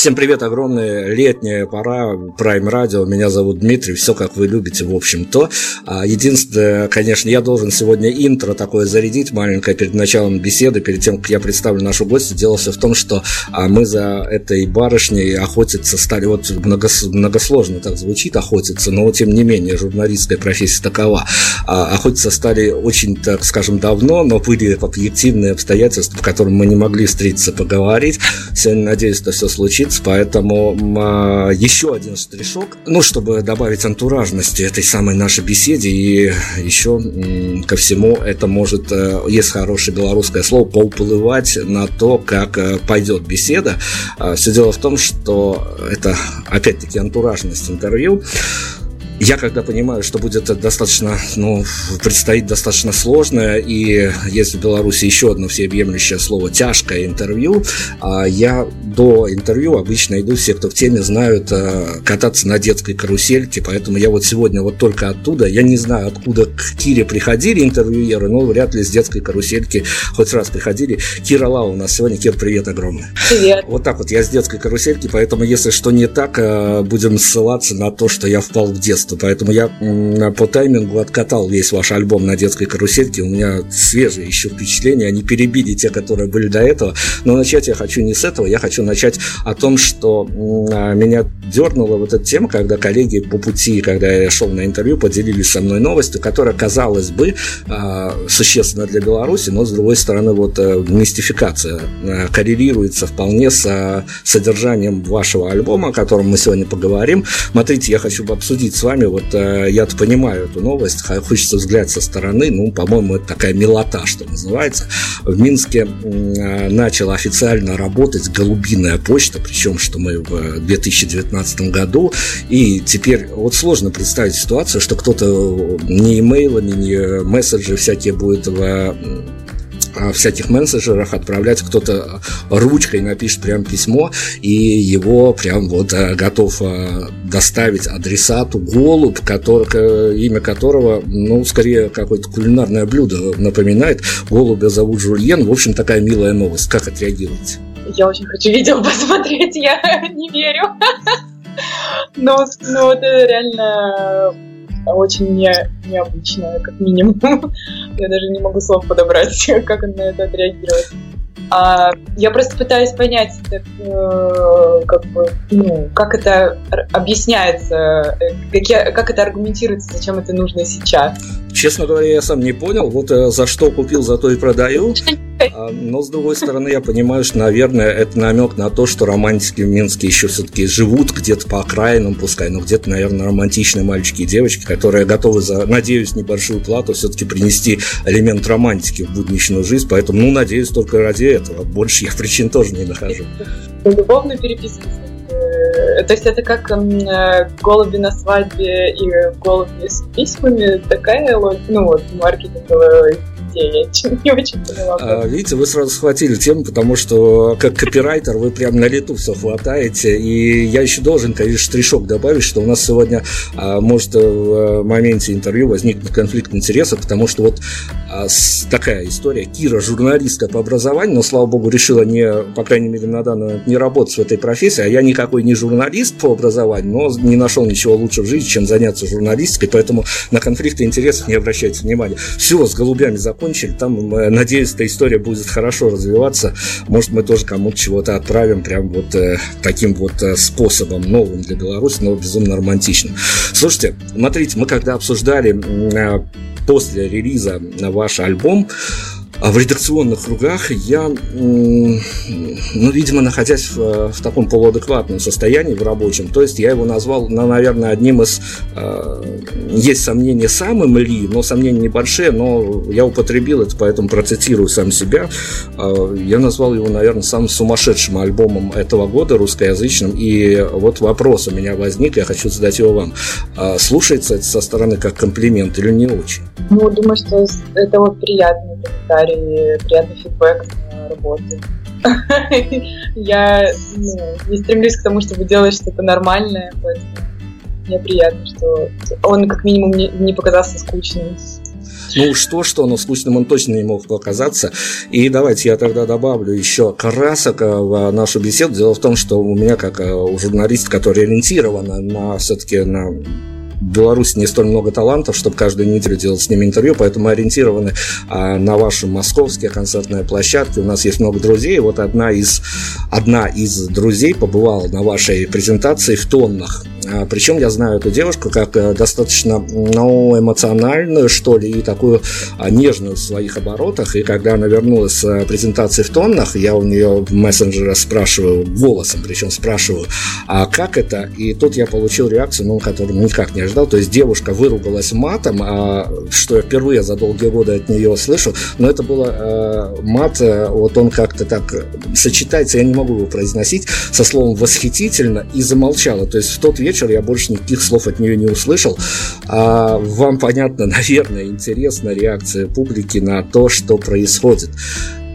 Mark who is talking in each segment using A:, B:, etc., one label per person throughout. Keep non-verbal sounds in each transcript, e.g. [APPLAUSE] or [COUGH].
A: Всем привет, огромная летняя пора, Prime Radio, меня зовут Дмитрий, все как вы любите, в общем-то. А, единственное, конечно, я должен сегодня интро такое зарядить, маленькое, перед началом беседы, перед тем, как я представлю нашу гостью, дело все в том, что а, мы за этой барышней охотиться стали, вот многосложно так звучит, охотиться, но тем не менее, журналистская профессия такова. А, охотиться стали очень, так скажем, давно, но были объективные обстоятельства, в которых мы не могли встретиться, поговорить. Сегодня, надеюсь, это все случится Blitz, поэтому э, еще один штришок, ну, чтобы добавить антуражности этой самой нашей беседе, и еще э, ко всему это может, э, есть хорошее белорусское слово, поуплывать на то, как э, пойдет беседа. Э, все дело в том, что это, опять-таки, антуражность интервью. Я когда понимаю, что будет достаточно, ну, предстоит достаточно сложное, и есть в Беларуси еще одно всеобъемлющее слово «тяжкое интервью», а я до интервью обычно иду, все, кто в теме, знают э, кататься на детской карусельке, поэтому я вот сегодня вот только оттуда, я не знаю, откуда к Кире приходили интервьюеры, но вряд ли с детской карусельки хоть раз приходили. Кира Ла у нас сегодня. Кир, привет огромный.
B: Привет.
A: Вот так вот, я с детской карусельки, поэтому если что не так, э, будем ссылаться на то, что я впал в детство творчество, поэтому я по таймингу откатал весь ваш альбом на детской карусельке. У меня свежие еще впечатления, они перебили те, которые были до этого. Но начать я хочу не с этого, я хочу начать о том, что а, меня дернула вот эта тема, когда коллеги по пути, когда я шел на интервью, поделились со мной новостью, которая, казалось бы, а, существенна для Беларуси, но, с другой стороны, вот э, мистификация э, коррелируется вполне с содержанием вашего альбома, о котором мы сегодня поговорим. Смотрите, я хочу обсудить с вами, вот э, я-то понимаю эту новость, хочется взгляд со стороны, ну, по-моему, это такая милота, что называется. В Минске начала официально работать голубиная почта, причем, что мы в 2019 году, и теперь вот сложно представить ситуацию, что кто-то не имейлами, не месседжи всякие будет в всяких мессенджерах отправлять кто-то ручкой напишет прям письмо и его прям вот э, готов э, доставить адресату голубь, который, имя которого, ну, скорее какое-то кулинарное блюдо напоминает. Голубя зовут Жульен. В общем, такая милая новость. Как отреагировать?
B: Я очень хочу видео [LAUGHS] посмотреть, я [LAUGHS] не верю. [LAUGHS] Но, но это реально очень не, необычно, как минимум. [LAUGHS] Я даже не могу слов подобрать, [LAUGHS] как он на это отреагирует. А, я просто пытаюсь понять, так, э, как бы, ну, как это объясняется, э, как, как это аргументируется, зачем это нужно сейчас.
A: Честно говоря, я сам не понял. Вот э, за что купил, за то и продаю. А, но, с другой стороны, я понимаю, что, наверное, это намек на то, что романтики в Минске еще все-таки живут где-то по окраинам, пускай, но где-то, наверное, романтичные мальчики и девочки, которые готовы за, надеюсь, небольшую плату все-таки принести элемент романтики в будничную жизнь. Поэтому, ну, надеюсь, только ради этого. Больше я причин тоже не нахожу.
B: Любовную переписку э, то есть это как э, голуби на свадьбе и голуби с письмами, такая ну вот маркетинговая идея. [LAUGHS] Не очень поняла.
A: А, видите, вы сразу схватили тему, потому что как копирайтер вы прям на лету все хватаете. И я еще должен, конечно, штришок добавить, что у нас сегодня а, может в моменте интервью возникнуть конфликт интересов, потому что вот а, такая история. Кира журналистка по образованию, но, слава богу, решила не, по крайней мере, на данный момент не работать в этой профессии, а я никакой не журналист по образованию, но не нашел ничего лучше в жизни, чем заняться журналистикой, поэтому на конфликты интересов не обращайте внимания. Все, с голубями закончилось закончили. Там, надеюсь, эта история будет хорошо развиваться. Может, мы тоже кому-то чего-то отправим прям вот э, таким вот э, способом, новым для Беларуси, но безумно романтичным. Слушайте, смотрите, мы когда обсуждали э, после релиза ваш альбом, в редакционных кругах я, ну, видимо, находясь в, в таком полуадекватном состоянии, в рабочем, то есть я его назвал, ну, наверное, одним из, э, есть сомнения самым ли, но сомнения небольшие, но я употребил это, поэтому процитирую сам себя. Э, я назвал его, наверное, самым сумасшедшим альбомом этого года русскоязычным, и вот вопрос у меня возник, я хочу задать его вам. Слушается это со стороны как комплимент или не очень?
B: Ну, думаю, что это вот комментарий комментарии, приятный фидбэк на работе. [LAUGHS] Я ну, не стремлюсь к тому, чтобы делать что-то нормальное, поэтому мне приятно, что он как минимум не, показался скучным.
A: Ну что, что, но скучным он точно не мог показаться. И давайте я тогда добавлю еще красок в нашу беседу. Дело в том, что у меня, как э, у журналиста, который ориентирован на все-таки на в Беларуси не столь много талантов, чтобы каждую неделю делать с ними интервью, поэтому мы ориентированы а, на ваши московские концертные площадки. У нас есть много друзей. Вот одна из, одна из друзей побывала на вашей презентации в тоннах. А, причем я знаю эту девушку как э, достаточно ну, эмоциональную, что ли, и такую а, нежную в своих оборотах. И когда она вернулась с э, презентации в тоннах, я у нее в мессенджере спрашиваю, голосом причем спрашиваю, а как это? И тут я получил реакцию, ну, которую никак не ожидал. То есть девушка выругалась матом, а, что я впервые за долгие годы от нее слышу. Но это было э, мат, вот он как-то так сочетается, я не могу его произносить, со словом «восхитительно» и замолчала. То есть в тот вечер я больше никаких слов от нее не услышал. А вам понятно, [LAUGHS] наверное, интересна реакция публики на то, что происходит.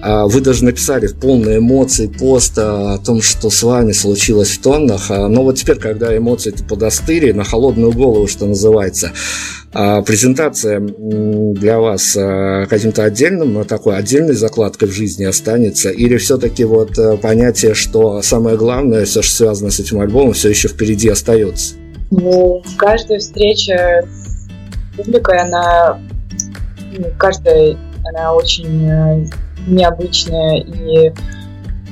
A: А вы даже написали в полной эмоции пост о том, что с вами случилось в тоннах. А, но вот теперь, когда эмоции-то подостыли, на холодную голову, что называется, а, презентация для вас каким-то отдельным, такой отдельной закладкой в жизни останется? Или все-таки вот э, понятие, что самое главное, все, что связано с этим альбомом, все еще впереди остается?
B: Ну, каждая встреча с публикой, она ну, каждая, она очень необычная и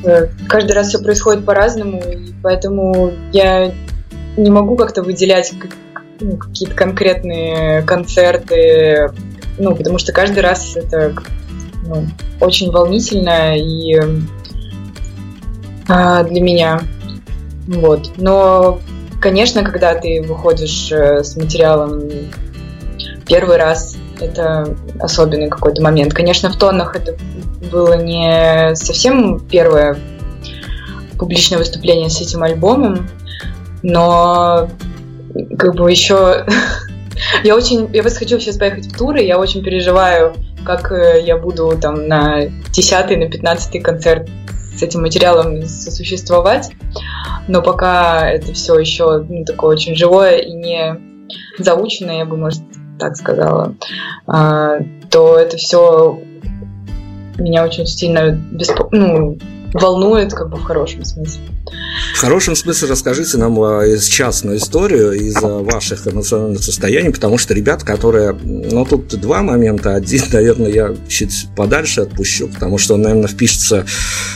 B: э, каждый раз все происходит по-разному, и поэтому я не могу как-то выделять ну, какие-то конкретные концерты, ну, потому что каждый раз это ну, очень волнительно и а, для меня. Вот. Но, конечно, когда ты выходишь э, с материалом первый раз, это особенный какой-то момент. Конечно, в тоннах это было не совсем первое публичное выступление с этим альбомом, но как бы еще [LAUGHS] я очень, я вот хочу сейчас поехать в туры, я очень переживаю, как э, я буду там на 10 на 15 концерт с этим материалом сосуществовать, но пока это все еще ну, такое очень живое и не заученное, я бы, может, так сказала, а, то это все меня очень сильно беспо... ну, волнует, как бы в хорошем смысле.
A: В хорошем смысле расскажите нам э, частную историю из ваших эмоциональных состояний, потому что ребят, которые... Ну, тут два момента. Один, наверное, я чуть подальше отпущу, потому что он, наверное, впишется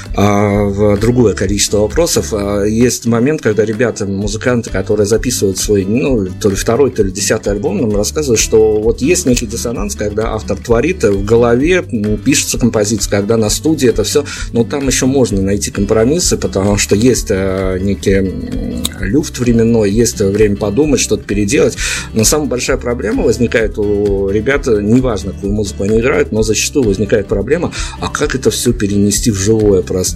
A: а, в другое количество вопросов. А, есть момент, когда ребята, музыканты, которые записывают свой, ну, то ли второй, то ли десятый альбом, нам рассказывают, что вот есть некий диссонанс, когда автор творит, в голове пишется композиция, когда на студии это все, но там еще можно найти компромиссы, потому что есть э, некий люфт временной, есть время подумать, что-то переделать. Но самая большая проблема возникает у ребят, неважно, какую музыку они играют, но зачастую возникает проблема, а как это все перенести в живое пространство,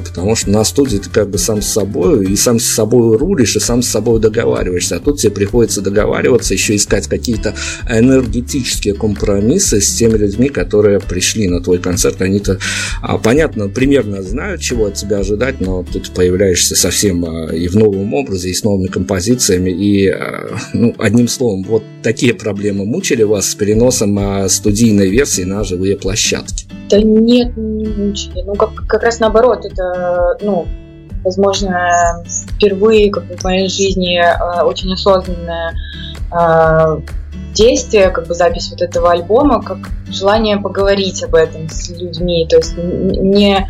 A: потому что на студии ты как бы сам с собой, и сам с собой рулишь, и сам с собой договариваешься, а тут тебе приходится договариваться, еще искать какие-то энергетические компромиссы с теми людьми, которые пришли на твой концерт, они-то, а, понятно, примерно знают, чего от тебя ожидать, но тут появляешься совсем а, и в новом образе, и с новыми композициями, и, а, ну, одним словом, вот такие проблемы мучили вас с переносом студийной версии на живые площадки?
B: Да нет, не мучили. Ну, как, как раз наоборот, это, ну, возможно, впервые как бы, в моей жизни э, очень осознанное э, действие, как бы запись вот этого альбома, как желание поговорить об этом с людьми. То есть мне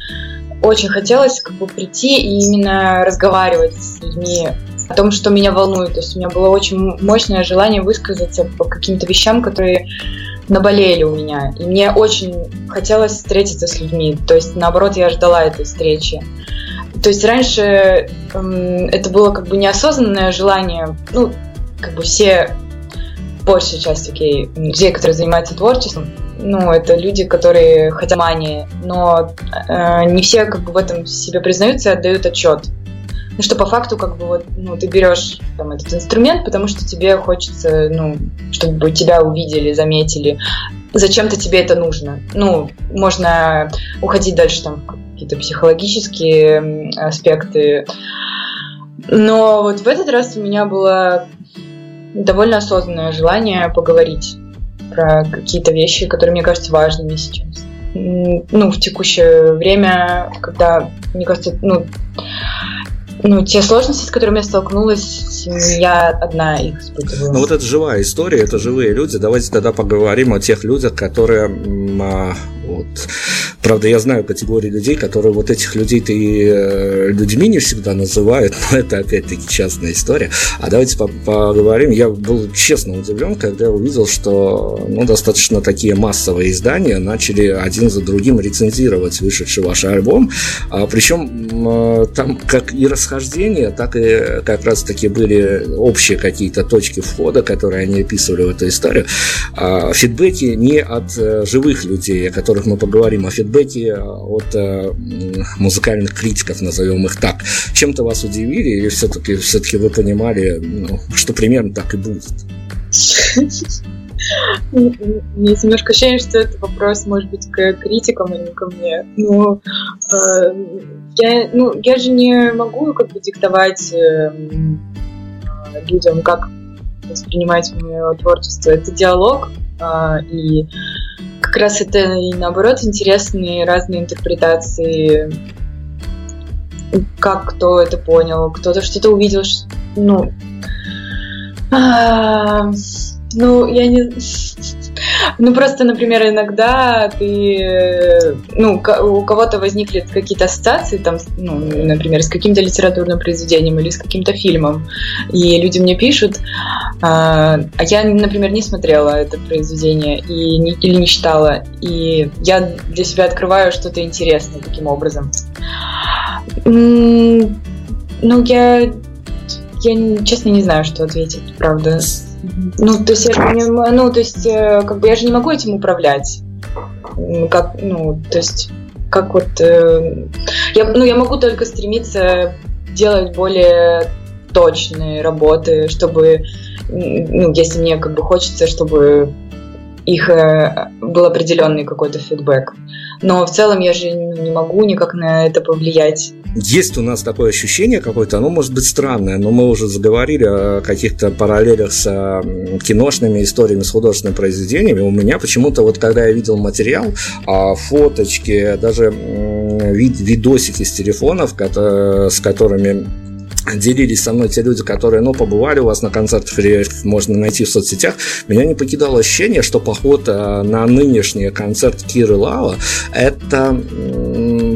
B: очень хотелось как бы прийти и именно разговаривать с людьми о том, что меня волнует. То есть у меня было очень мощное желание высказаться по каким-то вещам, которые наболели у меня. И мне очень хотелось встретиться с людьми. То есть, наоборот, я ждала этой встречи. То есть раньше эм, это было как бы неосознанное желание, ну, как бы все, большая часть, окей, людей, которые занимаются творчеством, ну, это люди, которые хотят мани, но э, не все как бы в этом себе признаются и отдают отчет. Ну, что по факту, как бы, вот, ну, ты берешь там, этот инструмент, потому что тебе хочется, ну, чтобы тебя увидели, заметили. Зачем-то тебе это нужно. Ну, можно уходить дальше там какие-то психологические аспекты. Но вот в этот раз у меня было довольно осознанное желание поговорить про какие-то вещи, которые мне кажутся важными сейчас. Ну, в текущее время, когда, мне кажется, ну, ну, те сложности, с которыми я столкнулась, я одна их испытываю.
A: Ну, вот это живая история, это живые люди. Давайте тогда поговорим о тех людях, которые а, вот. Правда, я знаю категории людей, которые вот этих людей-то и э, людьми не всегда называют, но это опять-таки частная история. А давайте поговорим. Я был честно удивлен, когда увидел, что ну, достаточно такие массовые издания начали один за другим рецензировать вышедший ваш альбом. А, причем там как и расхождения, так и как раз таки были общие какие-то точки входа, которые они описывали в эту историю. А, фидбэки не от э, живых людей, о которых мы поговорим, о фидбэке э, от э, музыкальных критиков, назовем их так. Чем-то вас удивили или все-таки все вы понимали, ну, что примерно так и будет?
B: Есть немножко ощущение, что это вопрос, может быть, к критикам, а не ко мне. Но э, я, ну, я же не могу как бы диктовать э, людям, как воспринимать мое творчество. Это диалог, э, и как раз это и наоборот интересные разные интерпретации, как кто это понял, кто-то что-то увидел, ну, А, ну, я не... Ну, просто, например, иногда ты, ну, у кого-то возникли какие-то ассоциации, там, ну, например, с каким-то литературным произведением или с каким-то фильмом, и люди мне пишут, а, а я, например, не смотрела это произведение и не, или не читала, и я для себя открываю что-то интересное таким образом. Ну, я, я честно не знаю, что ответить, правда. Ну, то есть, я не, ну, то есть, э, как бы я же не могу этим управлять. Как, ну, то есть, как вот... Э, я, ну, я могу только стремиться делать более точные работы, чтобы, ну, если мне как бы хочется, чтобы их э, был определенный какой-то фидбэк. Но в целом я же не могу никак на это повлиять.
A: Есть у нас такое ощущение какое-то, оно может быть странное, но мы уже заговорили о каких-то параллелях с киношными историями, с художественными произведениями. У меня почему-то вот когда я видел материал, а, фоточки, даже видосики с телефонов, с которыми делились со мной те люди, которые, ну, побывали у вас на концертах, можно найти в соцсетях, меня не покидало ощущение, что поход э, на нынешний концерт Киры Лава это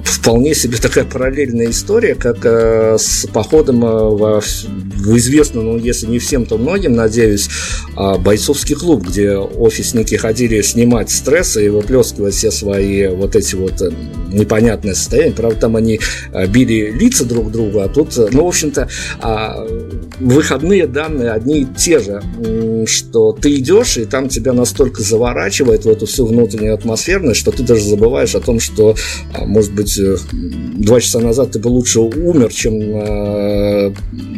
A: вполне себе такая параллельная история, как э, с походом э, в, в известный, ну, если не всем, то многим, надеюсь, бойцовский клуб, где офисники ходили снимать стрессы и выплескивать все свои вот эти вот непонятные состояния. Правда, там они били лица друг другу, а тут, ну, в общем-то, а, выходные данные одни и те же, что ты идешь, и там тебя настолько заворачивает в эту всю внутреннюю атмосферность, что ты даже забываешь о том, что, а, может быть, э, два часа назад ты бы лучше умер, чем а,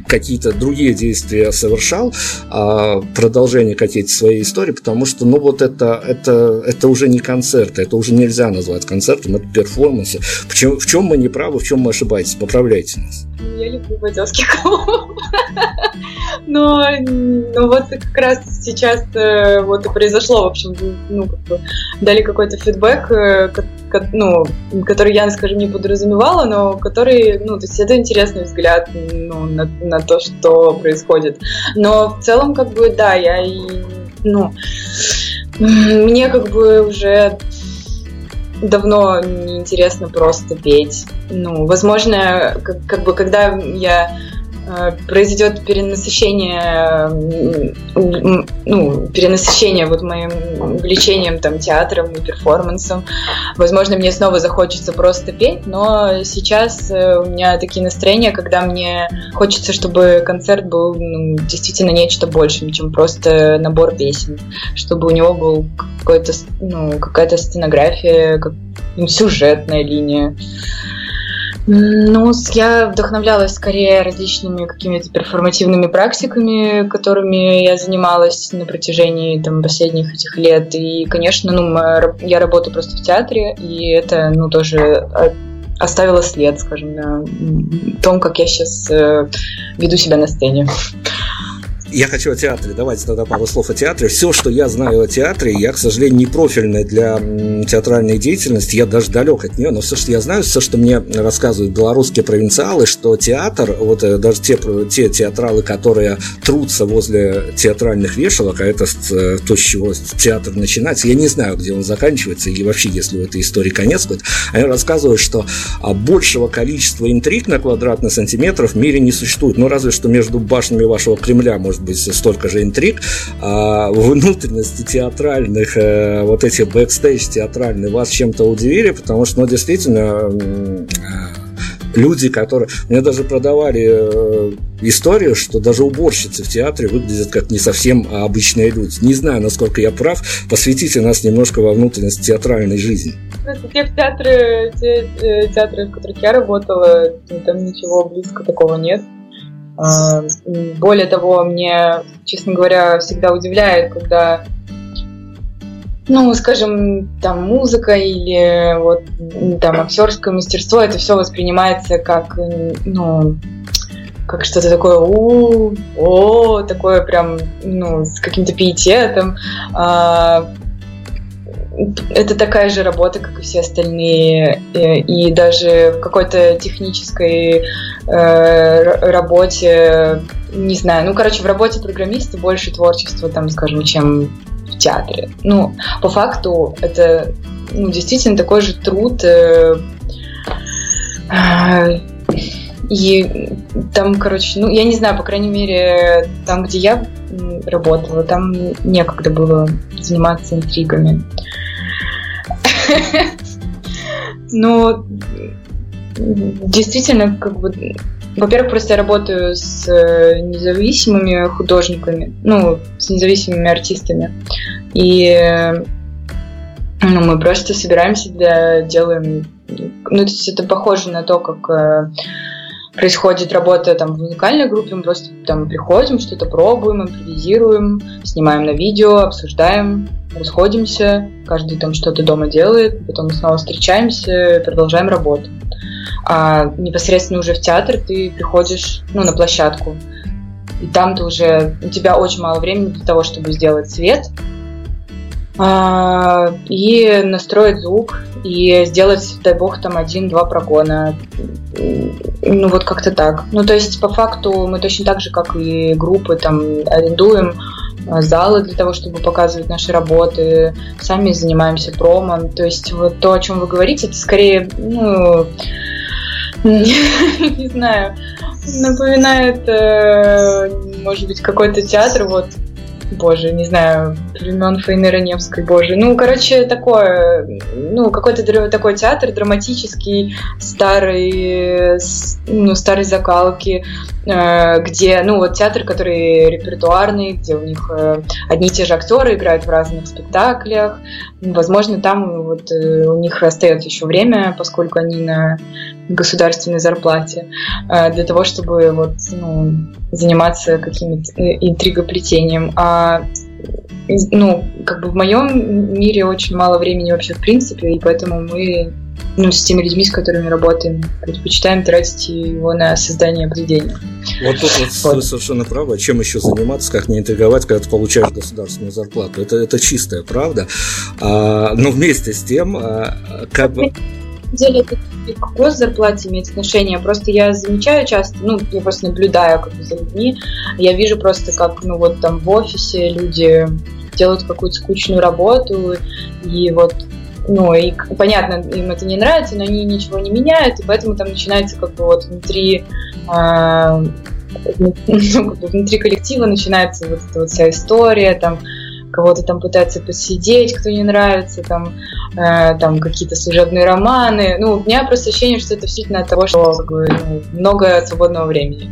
A: какие-то другие действия совершал, а продолжение какие-то своей истории, потому что, ну, вот это, это, это уже не концерт, это уже нельзя назвать концертом, это перформанс. В чем, мы не правы, в чем мы ошибаетесь? Поправляйте нас.
B: Я люблю бойцовский клуб. [LAUGHS] Но, но вот как раз сейчас э, вот и произошло, в общем, ну, как бы дали какой-то фидбэк, э, ну, который я, скажем, не подразумевала, но который, ну, то есть это интересный взгляд ну, на, на то, что происходит. Но в целом, как бы, да, я и, ну, мне как бы уже давно неинтересно просто петь. Ну, возможно, как, как бы, когда я произойдет перенасыщение, ну, перенасыщение вот моим увлечением там театром и перформансом. Возможно, мне снова захочется просто петь, но сейчас э, у меня такие настроения, когда мне хочется, чтобы концерт был ну, действительно нечто большим, чем просто набор песен, чтобы у него был какой-то, ну, какая-то сценография, как, ну, сюжетная линия. Ну, я вдохновлялась скорее различными какими-то перформативными практиками, которыми я занималась на протяжении там, последних этих лет. И, конечно, ну, я работаю просто в театре, и это, ну, тоже а, оставило след, скажем, на том, как я сейчас э, веду себя на сцене.
A: Я хочу о театре. Давайте тогда пару слов о театре. Все, что я знаю о театре, я, к сожалению, не профильный для театральной деятельности. Я даже далек от нее. Но все, что я знаю, все, что мне рассказывают белорусские провинциалы, что театр, вот э, даже те, те театралы, которые трутся возле театральных вешалок, а это э, то, с чего театр начинается, я не знаю, где он заканчивается, и вообще, если у этой истории конец будет, они рассказывают, что а, большего количества интриг на квадратный сантиметр в мире не существует. Ну, разве что между башнями вашего Кремля может быть столько же интриг, а внутренности театральных, э, вот эти бэкстейдж театральные вас чем-то удивили, потому что, ну, действительно, э, люди, которые... Мне даже продавали э, историю, что даже уборщицы в театре выглядят как не совсем обычные люди. Не знаю, насколько я прав. Посвятите нас немножко во внутренность театральной жизни.
B: Те театры, те театры, в которых я работала, там ничего близко такого нет. А, более того, мне, честно говоря, всегда удивляет, когда ну, скажем, там музыка или вот там актерское мастерство, это все воспринимается как, ну, как что-то такое, у, о, такое прям, ну, с каким-то пиететом. А, это такая же работа, как и все остальные, и даже в какой-то технической э, работе, не знаю, ну, короче, в работе программиста больше творчества, там, скажем, чем в театре. Ну, по факту, это ну, действительно такой же труд. Э, э, и там, короче, ну, я не знаю, по крайней мере, там, где я работала, там некогда было заниматься интригами. Но действительно, как бы, во-первых, просто я работаю с э, независимыми художниками, ну, с независимыми артистами. И ну, мы просто собираемся для делаем. Ну, то есть это похоже на то, как э, происходит работа там в музыкальной группе, мы просто там приходим, что-то пробуем, импровизируем, снимаем на видео, обсуждаем, расходимся, каждый там что-то дома делает, потом снова встречаемся, продолжаем работу. А непосредственно уже в театр ты приходишь, ну, на площадку, и там ты уже, у тебя очень мало времени для того, чтобы сделать свет, и настроить звук, и сделать, дай бог, там один-два прогона. Ну, вот как-то так. Ну, то есть, по факту, мы точно так же, как и группы, там, арендуем а, залы для того, чтобы показывать наши работы, сами занимаемся промо. То есть, вот то, о чем вы говорите, это скорее, ну, [LAUGHS] не знаю, напоминает, э, может быть, какой-то театр, вот, боже, не знаю, времен Фаины Раневской, боже. Ну, короче, такое, ну, какой-то такой театр драматический, старый, ну, старой закалки, э, где, ну, вот театр, который репертуарный, где у них э, одни и те же актеры играют в разных спектаклях. Возможно, там вот э, у них остается еще время, поскольку они на государственной зарплате, для того, чтобы вот, ну, заниматься каким-то интригоплетением. А ну, как бы в моем мире очень мало времени вообще в принципе, и поэтому мы ну, с теми людьми, с которыми работаем, предпочитаем тратить его на создание произведения.
A: Вот тут вот, вот. совершенно правы. Чем еще заниматься, как не интриговать, когда ты получаешь государственную зарплату? Это, это чистая правда. А, но вместе с тем, а, как бы
B: деле это к госзарплате имеет отношение. Просто я замечаю часто, ну, я просто наблюдаю как за людьми, я вижу просто, как, ну, вот там в офисе люди делают какую-то скучную работу, и вот ну, и понятно, им это не нравится, но они ничего не меняют, и поэтому там начинается как бы вот внутри э, ну, внутри коллектива начинается вот эта вот вся история, там кого-то там пытается посидеть, кто не нравится, там, э, там какие-то служебные романы. Ну, у меня просто ощущение, что это действительно от того, что ну, много свободного времени.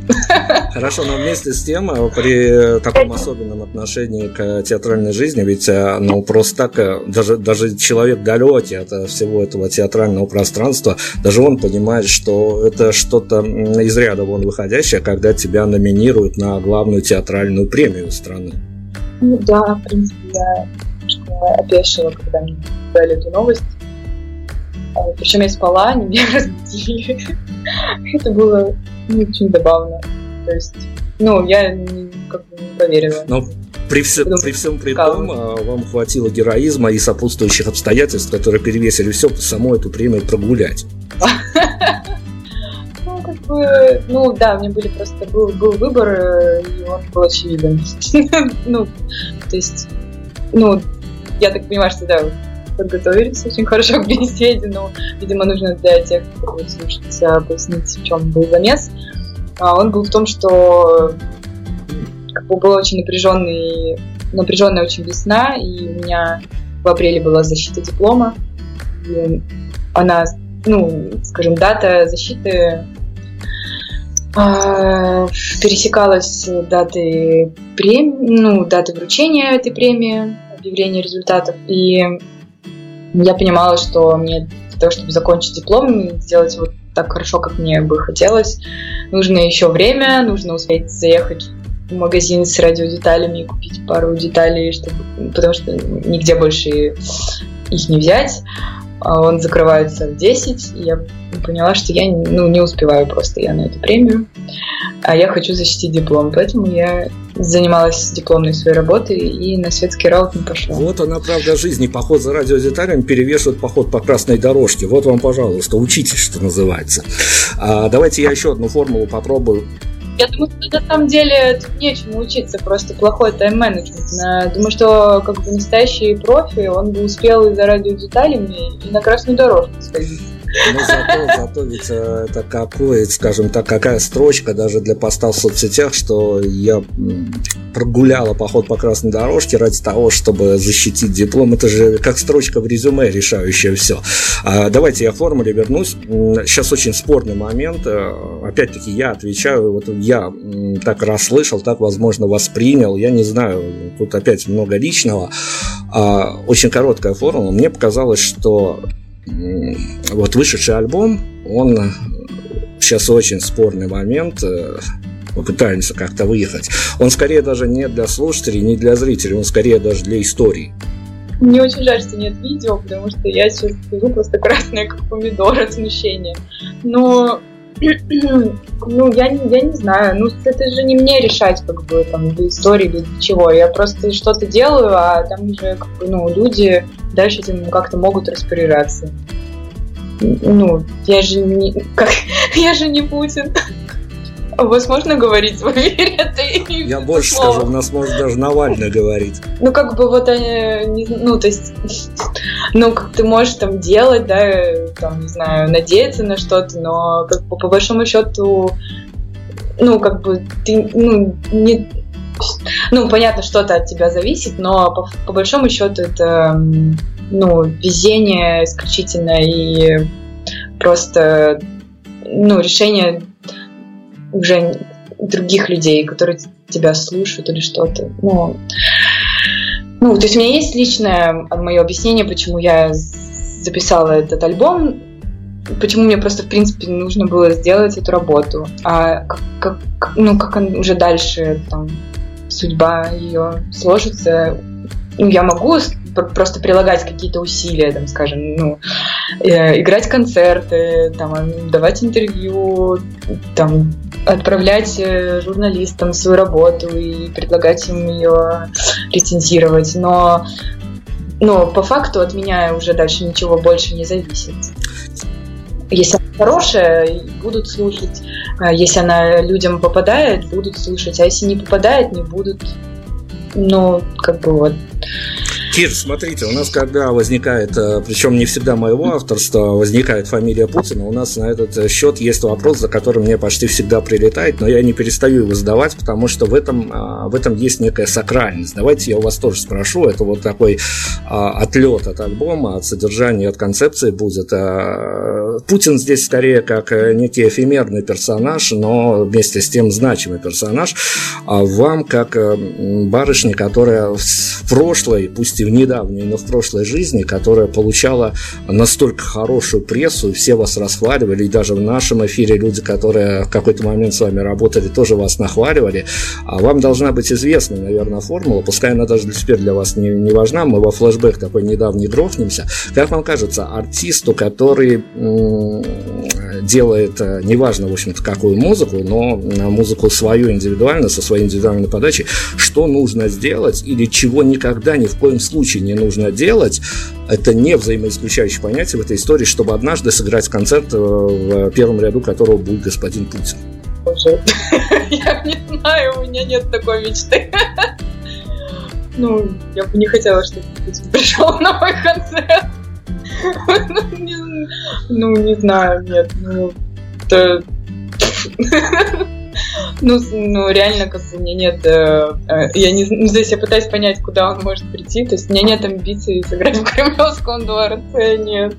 A: Хорошо, но вместе с тем, э, при таком особенном отношении к театральной жизни, ведь э, ну, просто так, э, даже, даже человек далекий от всего этого театрального пространства, даже он понимает, что это что-то из ряда вон выходящее, когда тебя номинируют на главную театральную премию страны.
B: Ну да, в принципе, я немножко опешила, когда мне дали эту новость. А, Причем я спала, [LAUGHS] они меня разбудили. Это было ну, очень забавно. То есть, ну, я как бы не поверила.
A: Но при, все, при всем при том, а, вам хватило героизма и сопутствующих обстоятельств, которые перевесили все, саму эту премию прогулять. [LAUGHS]
B: бы, ну да, у меня были просто был, был выбор, э, и он был очевиден. [LAUGHS] ну, то есть, ну, я так понимаю, что да, подготовились очень хорошо к беседе, но, видимо, нужно для тех, кто будет пояснить, в чем был замес. А он был в том, что как бы была очень напряженный, напряженная очень весна, и у меня в апреле была защита диплома. И она, ну, скажем, дата защиты а, пересекалась даты премии, ну, даты вручения этой премии, объявления результатов, и я понимала, что мне для того, чтобы закончить диплом сделать вот так хорошо, как мне бы хотелось, нужно еще время, нужно успеть заехать в магазин с радиодеталями и купить пару деталей, чтобы, потому что нигде больше их не взять. А он закрывается в 10, и я поняла, что я ну, не успеваю просто я на эту премию, а я хочу защитить диплом, поэтому я занималась дипломной своей работой и на светский раут не пошла.
A: Вот она, правда, жизни. Поход за радиодеталями перевешивает поход по красной дорожке. Вот вам, пожалуйста, учитесь, что называется. А, давайте я еще одну формулу попробую
B: я думаю, что на самом деле тут нечему учиться, просто плохой тайм-менеджмент. Думаю, что как бы настоящий профи, он бы успел и за радиодеталями, и на красную дорожку сходить.
A: Но зато, зато ведь э, это какой, скажем так, какая строчка даже для поста в соцсетях, что я прогуляла поход по красной дорожке ради того, чтобы защитить диплом. Это же как строчка в резюме, решающая все. А, давайте я к формуле вернусь. Сейчас очень спорный момент. Э, опять-таки я отвечаю, вот я так расслышал, так, возможно, воспринял. Я не знаю, тут опять много личного. А, очень короткая формула. Мне показалось, что вот вышедший альбом, он сейчас очень спорный момент, э, мы пытаемся как-то выехать. Он скорее даже не для слушателей, не для зрителей, он скорее даже для истории.
B: Мне очень жаль, что нет видео, потому что я сейчас сижу просто красная, как помидор от смущения. Но [CLEARS THROAT] ну, я, я не знаю, ну, это же не мне решать, как бы, там, для истории, для чего. Я просто что-то делаю, а там уже, как бы, ну, люди дальше этим как-то могут распоряжаться. Ну, я же не... Как, [LAUGHS] я же не Путин. У вас можно говорить в эфире? Это
A: Я больше слово. скажу, у нас может даже Навальный говорить.
B: Ну, как бы вот они, ну, то есть, [LAUGHS] ну, как ты можешь там делать, да, там, не знаю, надеяться на что-то, но как бы по большому счету, ну, как бы ты, ну, не, ну, понятно, что-то от тебя зависит, но по, по большому счету это, ну, везение исключительно и просто, ну, решение уже других людей, которые тебя слушают или что-то. Ну, ну, то есть у меня есть личное мое объяснение, почему я записала этот альбом, почему мне просто, в принципе, нужно было сделать эту работу. А как, как, ну, как он уже дальше, там, судьба ее сложится, ну, я могу просто прилагать какие-то усилия, там, скажем, ну, э, играть концерты, там, давать интервью, там, отправлять э, журналистам свою работу и предлагать им ее рецензировать. Но, но по факту от меня уже дальше ничего больше не зависит. Если она хорошая, будут слушать. А если она людям попадает, будут слушать. А если не попадает, не будут. Ну, как бы вот.
A: Кир, смотрите, у нас когда возникает, э, причем не всегда моего авторства, возникает фамилия Путина, у нас на этот э, счет есть вопрос, за которым мне почти всегда прилетает, но я не перестаю его задавать, потому что в этом, а, в этом есть некая сакральность. Давайте я у вас тоже спрошу, это вот такой а, отлет от альбома, от содержания, от концепции будет. А, Путин здесь скорее как э, некий эфемерный персонаж, но вместе с тем значимый персонаж. А вам, как барышне, которая в прошлой, пусть и в недавней, но в прошлой жизни, которая получала настолько хорошую прессу, все вас расхваливали, и даже в нашем эфире люди, которые в какой-то момент с вами работали, тоже вас нахваливали. А вам должна быть известна, наверное, формула, пускай она даже теперь для вас не, не важна, мы во флешбэк такой недавний грохнемся. Как вам кажется, артисту, который делает, э, неважно, в общем-то, какую музыку, но музыку свою индивидуально, со своей индивидуальной подачей, что нужно сделать или чего никогда ни в коем случае не нужно делать, это не взаимоисключающее понятие в этой истории, чтобы однажды сыграть концерт, э, в первом ряду которого будет господин Путин. [LAUGHS]
B: Я не знаю, у меня нет такой мечты. [LAUGHS] Ну, я бы не хотела, чтобы Путин [LAUGHS] пришел на мой концерт. Ну, не знаю, нет, ну, это... Ну, ну, реально, как бы, у меня нет... Э, э, я не ну, здесь я пытаюсь понять, куда он может прийти. То есть у меня нет амбиций сыграть в Кремлевском дворце, нет.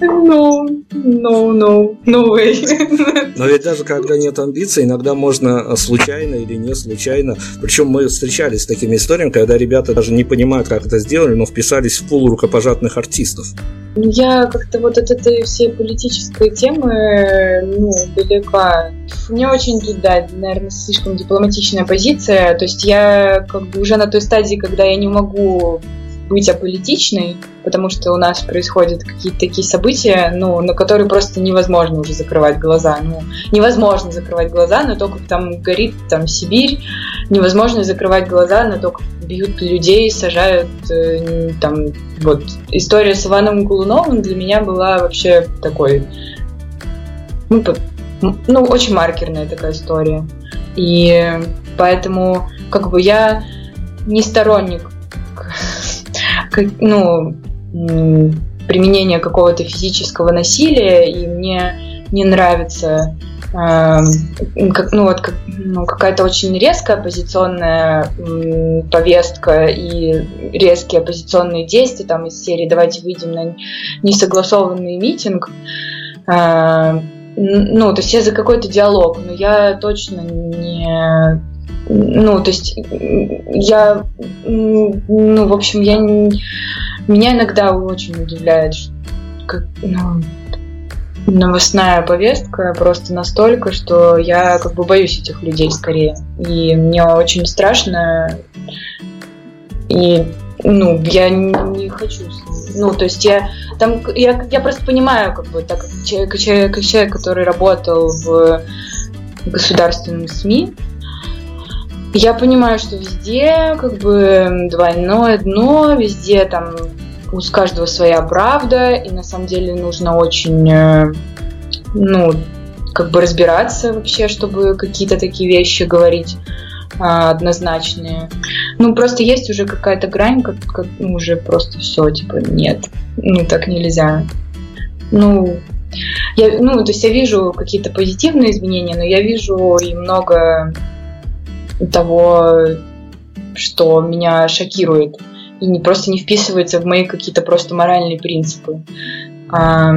B: Ну, no, no way. [LAUGHS]
A: Но ведь даже когда нет амбиций, иногда можно случайно или не случайно. Причем мы встречались с такими историями, когда ребята даже не понимают, как это сделали, но вписались в пул рукопожатных артистов.
B: Ну, я как-то вот от этой всей политической темы, ну, далека. Мне очень тут, наверное, слишком дипломатичная позиция. То есть я как бы уже на той стадии, когда я не могу быть аполитичной, потому что у нас происходят какие-то такие события, ну, на которые просто невозможно уже закрывать глаза. Ну, невозможно закрывать глаза на то, как там горит там Сибирь, невозможно закрывать глаза на то, как бьют людей, сажают э, там вот история с Иваном Голуновым для меня была вообще такой ну, ну очень маркерная такая история. И поэтому как бы я не сторонник [LAUGHS] ну, применения какого-то физического насилия, и мне не нравится э, как, ну, вот, как, ну, какая-то очень резкая оппозиционная э, повестка и резкие оппозиционные действия там из серии «давайте выйдем на несогласованный митинг». Э, ну, то есть я за какой-то диалог, но я точно не ну, то есть я, ну, в общем, я меня иногда очень удивляет, как, ну, новостная повестка просто настолько, что я как бы боюсь этих людей скорее. И мне очень страшно. И ну, я не хочу. Ну, то есть я там я, я просто понимаю, как бы, так как человек, человек, человек, который работал в государственном СМИ, я понимаю, что везде как бы двойное дно, везде там у каждого своя правда, и на самом деле нужно очень, э, ну, как бы разбираться вообще, чтобы какие-то такие вещи говорить а, однозначные. Ну, просто есть уже какая-то грань, как, как ну, уже просто все, типа, нет, ну, так нельзя. Ну, я, ну, то есть я вижу какие-то позитивные изменения, но я вижу и много того, что меня шокирует и не просто не вписывается в мои какие-то просто моральные принципы. А,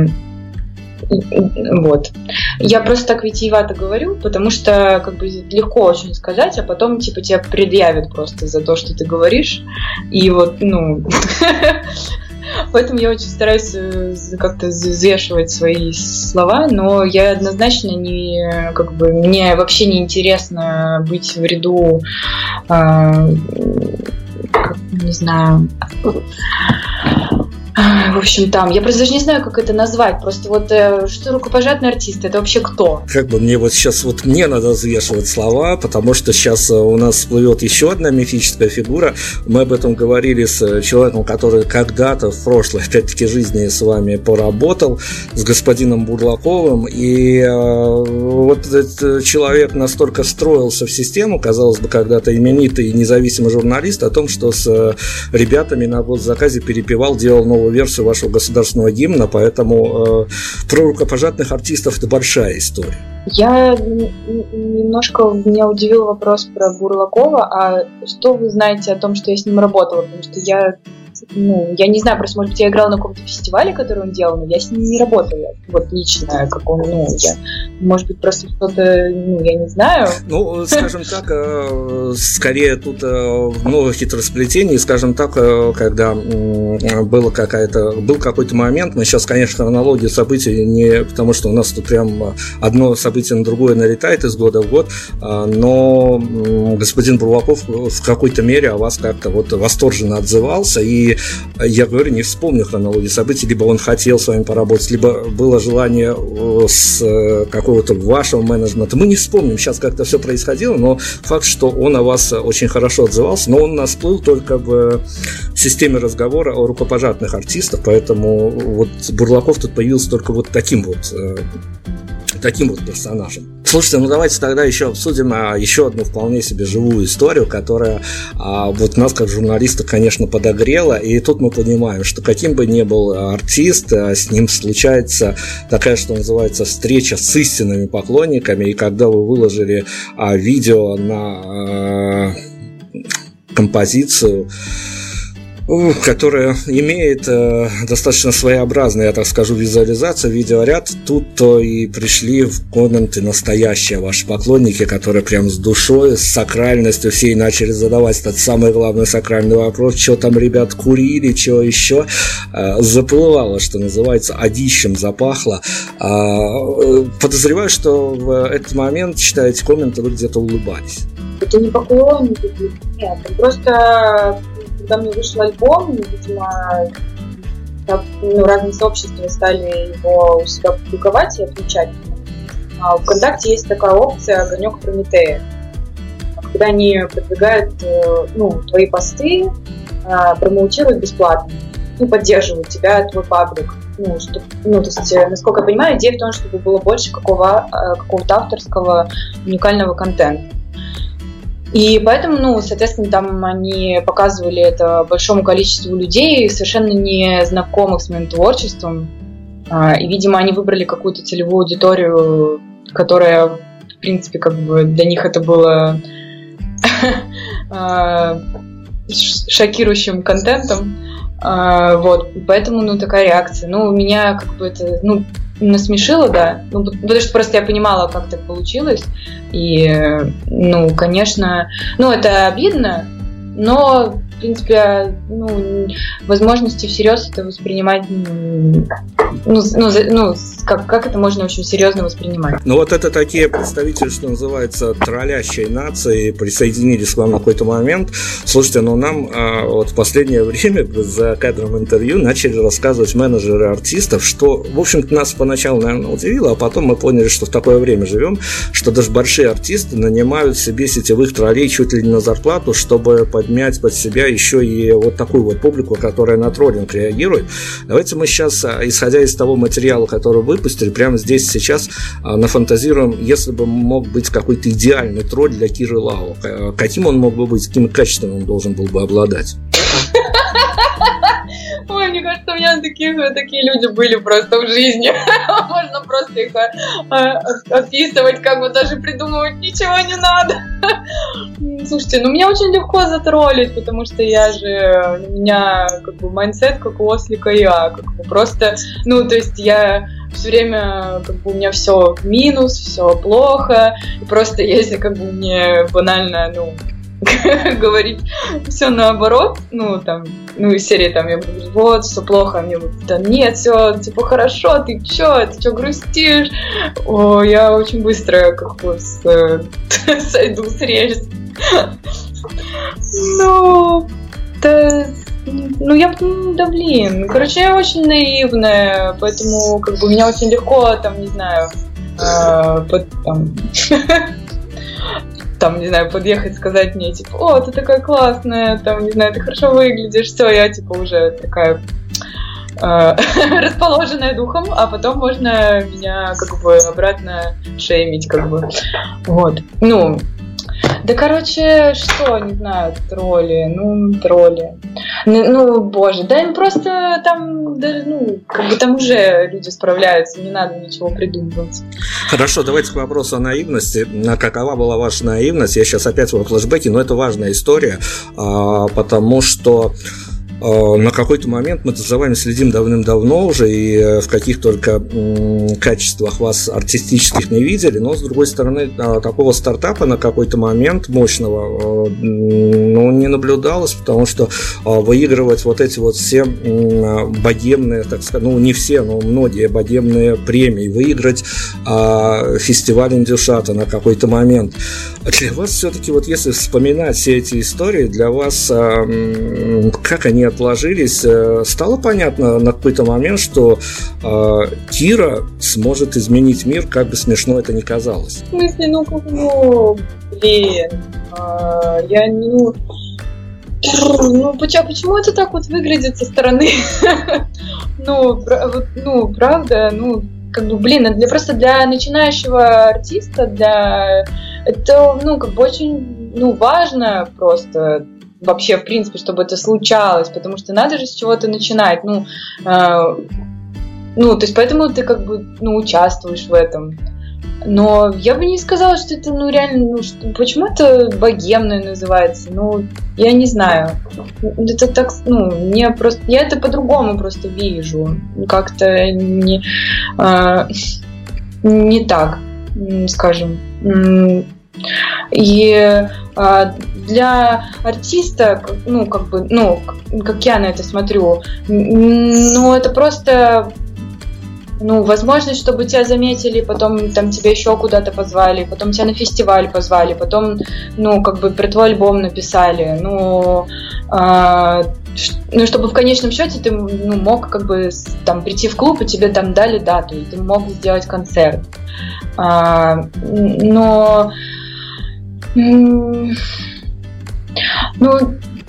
B: вот. Я просто так витиевато говорю, потому что как бы легко очень сказать, а потом типа тебя предъявят просто за то, что ты говоришь. И вот, ну, [LAUGHS] Поэтому я очень стараюсь э, как-то взвешивать свои слова, но я однозначно не, как бы, мне вообще не интересно быть в ряду, э, не знаю, в общем, там. Я просто даже не знаю, как это назвать. Просто вот э, что рукопожатный артист, это вообще кто?
A: Как бы мне вот сейчас вот мне надо взвешивать слова, потому что сейчас э, у нас всплывет еще одна мифическая фигура. Мы об этом говорили с э, человеком, который когда-то в прошлой, опять-таки, жизни с вами поработал, с господином Бурлаковым. И вот этот человек настолько встроился в систему, казалось бы, когда-то именитый независимый журналист, о том, что с ребятами на госзаказе перепевал, делал новую новую версию вашего государственного гимна, поэтому э, про рукопожатных артистов это большая история.
B: Я немножко меня удивил вопрос про Бурлакова, а что вы знаете о том, что я с ним работала? Потому что я ну, я не знаю, просто, может быть, я играла на каком-то фестивале, который он делал, но я с ним не работала, вот лично, как он, ну, я, может быть, просто что-то, ну, я не знаю.
A: Ну, скажем [LAUGHS] так, э, скорее тут э, много хитросплетений, скажем так, э, когда было какая-то, был какой-то момент, мы сейчас, конечно, хронологию событий не, потому что у нас тут прям одно событие на другое налетает из года в год, но господин Бурлаков в какой-то мере о вас как-то вот восторженно отзывался, и я говорю, не вспомню хронологию событий, либо он хотел с вами поработать, либо было желание э, с э, какого-то вашего менеджмента. Мы не вспомним сейчас, как это все происходило, но факт, что он о вас очень хорошо отзывался, но он нас плыл только в системе разговора о рукопожатных артистах, поэтому вот Бурлаков тут появился только вот таким вот э, таким вот персонажем. Слушайте, ну давайте тогда еще обсудим а, еще одну вполне себе живую историю, которая а, вот нас как журналиста, конечно, подогрела. И тут мы понимаем, что каким бы ни был артист, а, с ним случается такая, что называется, встреча с истинными поклонниками. И когда вы выложили видео на композицию, которая имеет э, достаточно своеобразный, я так скажу, визуализацию, видеоряд. Тут-то и пришли в комменты настоящие ваши поклонники, которые прям с душой, с сакральностью все и начали задавать этот самый главный сакральный вопрос, что там ребят курили, что еще. Э, заплывало, что называется, одищем запахло. Э, подозреваю, что в этот момент, читая эти комменты, вы где-то улыбались.
B: Это не поклонники, нет, просто когда мне вышел альбом, видимо, так, ну, разные сообщества стали его у себя публиковать и отмечать. А ВКонтакте есть такая опция «Огонек Прометея», когда они продвигают э, ну, твои посты, а, промоутируют бесплатно, ну, поддерживают тебя, твой паблик. Ну, что, ну, то есть, э, насколько я понимаю, идея в том, чтобы было больше какого, э, какого-то авторского уникального контента. И поэтому, ну, соответственно, там они показывали это большому количеству людей, совершенно не знакомых с моим творчеством. А, и, видимо, они выбрали какую-то целевую аудиторию, которая, в принципе, как бы для них это было [LAUGHS] а, шокирующим контентом. А, вот, поэтому, ну, такая реакция. Ну, меня как бы это, ну, насмешило, да. Ну, потому что просто я понимала, как так получилось. И, ну, конечно, ну, это обидно, но в принципе, ну, возможности всерьез это воспринимать, ну, ну, ну как, как это можно очень серьезно воспринимать?
A: Ну, вот это такие представители, что называется, троллящей нации, присоединились к вам на какой-то момент. Слушайте, ну, нам а, вот в последнее время за кадром интервью начали рассказывать менеджеры артистов, что, в общем-то, нас поначалу, наверное, удивило, а потом мы поняли, что в такое время живем, что даже большие артисты нанимают себе сетевых троллей чуть ли не на зарплату, чтобы подмять под себя еще и вот такую вот публику, которая на троллинг реагирует. Давайте мы сейчас, а, исходя из того материала, который выпустили, прямо здесь сейчас а, нафантазируем, если бы мог быть какой-то идеальный тролль для Киры Лао. Каким он мог бы быть, каким качеством он должен был бы обладать? [LAUGHS]
B: Ой, мне кажется, у меня такие, такие люди были просто в жизни. [LAUGHS] Можно просто их а, описывать, как бы даже придумывать ничего не надо. [LAUGHS] Слушайте, ну меня очень легко затроллить, потому что я же, у меня как бы mindset как у ослика я, как бы просто, ну то есть я все время как бы у меня все минус, все плохо, и просто если как бы мне банально, ну, [LAUGHS] говорить все наоборот, ну, там, ну, из серии там, я говорю, вот, все плохо, мне вот, да нет, все, типа, хорошо, ты чё, ты чё грустишь? О, я очень быстро, как бы, с, [LAUGHS] сойду с рельс. Ну, да, ну, я, да блин, короче, я очень наивная, поэтому, как бы, меня очень легко, там, не знаю, э, под, там, [LAUGHS] там, не знаю, подъехать, сказать мне, типа, о, ты такая классная, там, не знаю, ты хорошо выглядишь, все, я, типа, уже такая э, [LAUGHS] расположенная духом, а потом можно меня, как бы, обратно шеймить, как бы, вот. Ну, да, короче, что, не знаю, тролли, ну, тролли. Ну, ну боже, да им просто там, да, ну, как бы там уже люди справляются, не надо ничего придумывать.
A: Хорошо, давайте к вопросу о наивности. Какова была ваша наивность? Я сейчас опять во флешбеке, но это важная история, а, потому что на какой-то момент мы за вами следим давным-давно уже и э, в каких только качествах вас артистических не видели, но с другой стороны э, такого стартапа на какой-то момент мощного ну, не наблюдалось, потому что выигрывать вот эти вот все богемные, так сказать, ну не все, но многие богемные премии, выиграть фестиваль Индюшата на какой-то момент. Для вас все-таки вот если вспоминать все эти истории, для вас как они отложились, э, стало понятно на какой-то момент, что э, Кира сможет изменить мир, как бы смешно это ни казалось.
B: В смысле, ну как, ну, блин, э, я. Ну, ну, почему, почему это так вот выглядит со стороны? [LAUGHS] ну, ну, правда, ну, как бы, блин, для, просто для начинающего артиста, для... Это, ну, как бы очень, ну, важно просто вообще, в принципе, чтобы это случалось, потому что надо же с чего-то начинать, ну, э, ну, то есть поэтому ты как бы, ну, участвуешь в этом. Но я бы не сказала, что это, ну, реально, ну, что, почему это богемное называется? Ну, я не знаю. Это так, ну, мне просто, я это по-другому просто вижу. Как-то не, э, не так, скажем. И э, для артиста, ну, как бы, ну, как я на это смотрю, ну, это просто ну, возможность, чтобы тебя заметили, потом там тебя еще куда-то позвали, потом тебя на фестиваль позвали, потом, ну, как бы про твой альбом написали, ну, э, ну, чтобы в конечном счете ты ну, мог как бы там прийти в клуб, и тебе там дали дату, и ты мог сделать концерт. А, но ну,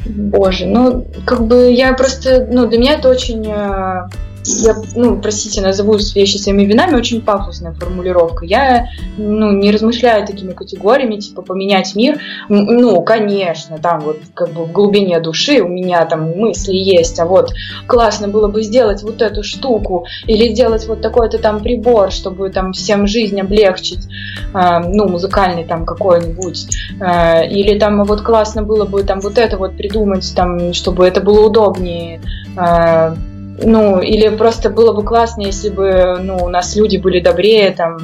B: боже, ну, как бы я просто, ну, для меня это очень э, я, ну, простите, назову вещи своими именами, очень пафосная формулировка. Я, ну, не размышляю такими категориями, типа, поменять мир. Ну, конечно, там вот, как бы в глубине души у меня там мысли есть, а вот классно было бы сделать вот эту штуку или сделать вот такой-то там прибор, чтобы там всем жизнь облегчить, э, ну, музыкальный там какой-нибудь. Э, или там вот классно было бы там вот это вот придумать, там, чтобы это было удобнее. Э, ну, или просто было бы классно, если бы, ну, у нас люди были добрее, там,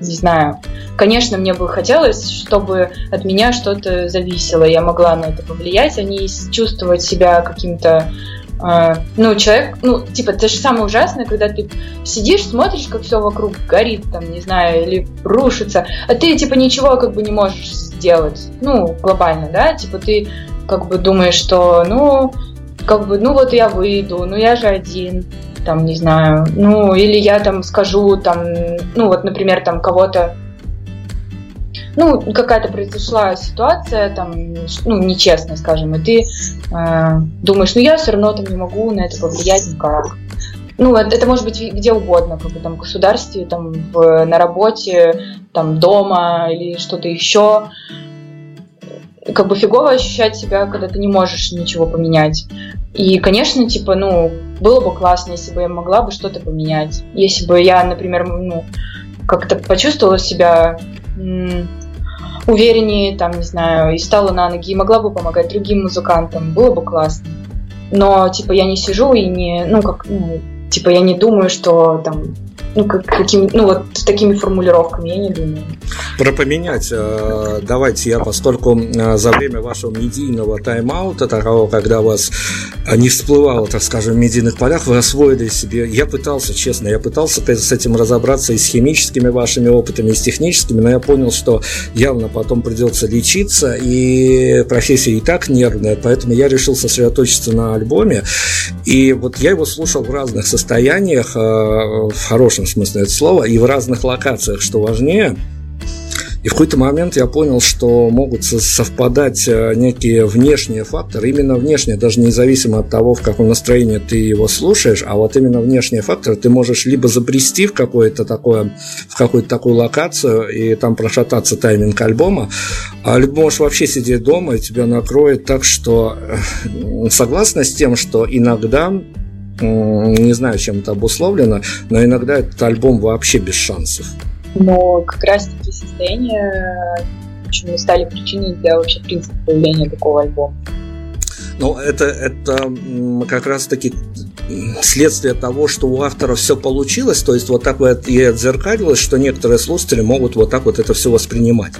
B: не знаю. Конечно, мне бы хотелось, чтобы от меня что-то зависело, я могла на это повлиять, а не чувствовать себя каким-то э, ну, человек, ну, типа, это же самое ужасное, когда ты сидишь, смотришь, как все вокруг горит, там, не знаю, или рушится, а ты, типа, ничего как бы не можешь сделать, ну, глобально, да, типа, ты как бы думаешь, что, ну, как бы, ну вот я выйду, ну я же один, там, не знаю, ну, или я там скажу, там, ну, вот, например, там кого-то, ну, какая-то произошла ситуация, там, ну, нечестная, скажем, и ты э, думаешь, ну, я все равно там не могу на это повлиять никак. Ну, это, это может быть где угодно, как бы там в государстве, там, в, на работе, там, дома или что-то еще как бы фигово ощущать себя, когда ты не можешь ничего поменять. И, конечно, типа, ну, было бы классно, если бы я могла бы что-то поменять. Если бы я, например, ну, как-то почувствовала себя м- увереннее, там, не знаю, и стала на ноги, и могла бы помогать другим музыкантам, было бы классно. Но, типа, я не сижу и не, ну, как, ну, типа, я не думаю, что там ну, как, каким, ну, вот такими формулировками, я не думаю.
A: Про поменять, э, давайте я, поскольку э, за время вашего медийного тайм-аута, такого, когда вас не всплывало, так скажем, в медийных полях, вы освоили себе, я пытался, честно, я пытался с этим разобраться и с химическими вашими опытами, и с техническими, но я понял, что явно потом придется лечиться, и профессия и так нервная, поэтому я решил сосредоточиться на альбоме, и вот я его слушал в разных состояниях, э, в хорошем смысле этого слова, и в разных локациях, что важнее. И в какой-то момент я понял, что могут совпадать э, некие внешние факторы, именно внешние, даже независимо от того, в каком настроении ты его слушаешь, а вот именно внешние факторы ты можешь либо забрести в какое-то такое, в какую-то такую локацию и там прошататься тайминг альбома, а либо можешь вообще сидеть дома и тебя накроет так, что э, согласна с тем, что иногда не знаю, чем это обусловлено, но иногда этот альбом вообще без шансов.
B: Но как раз таки состояния почему стали причиной для вообще принципа появления такого альбома.
A: Ну, это, это как раз-таки следствие того, что у автора все получилось, то есть вот так вот и отзеркалилось, что некоторые слушатели могут вот так вот это все воспринимать.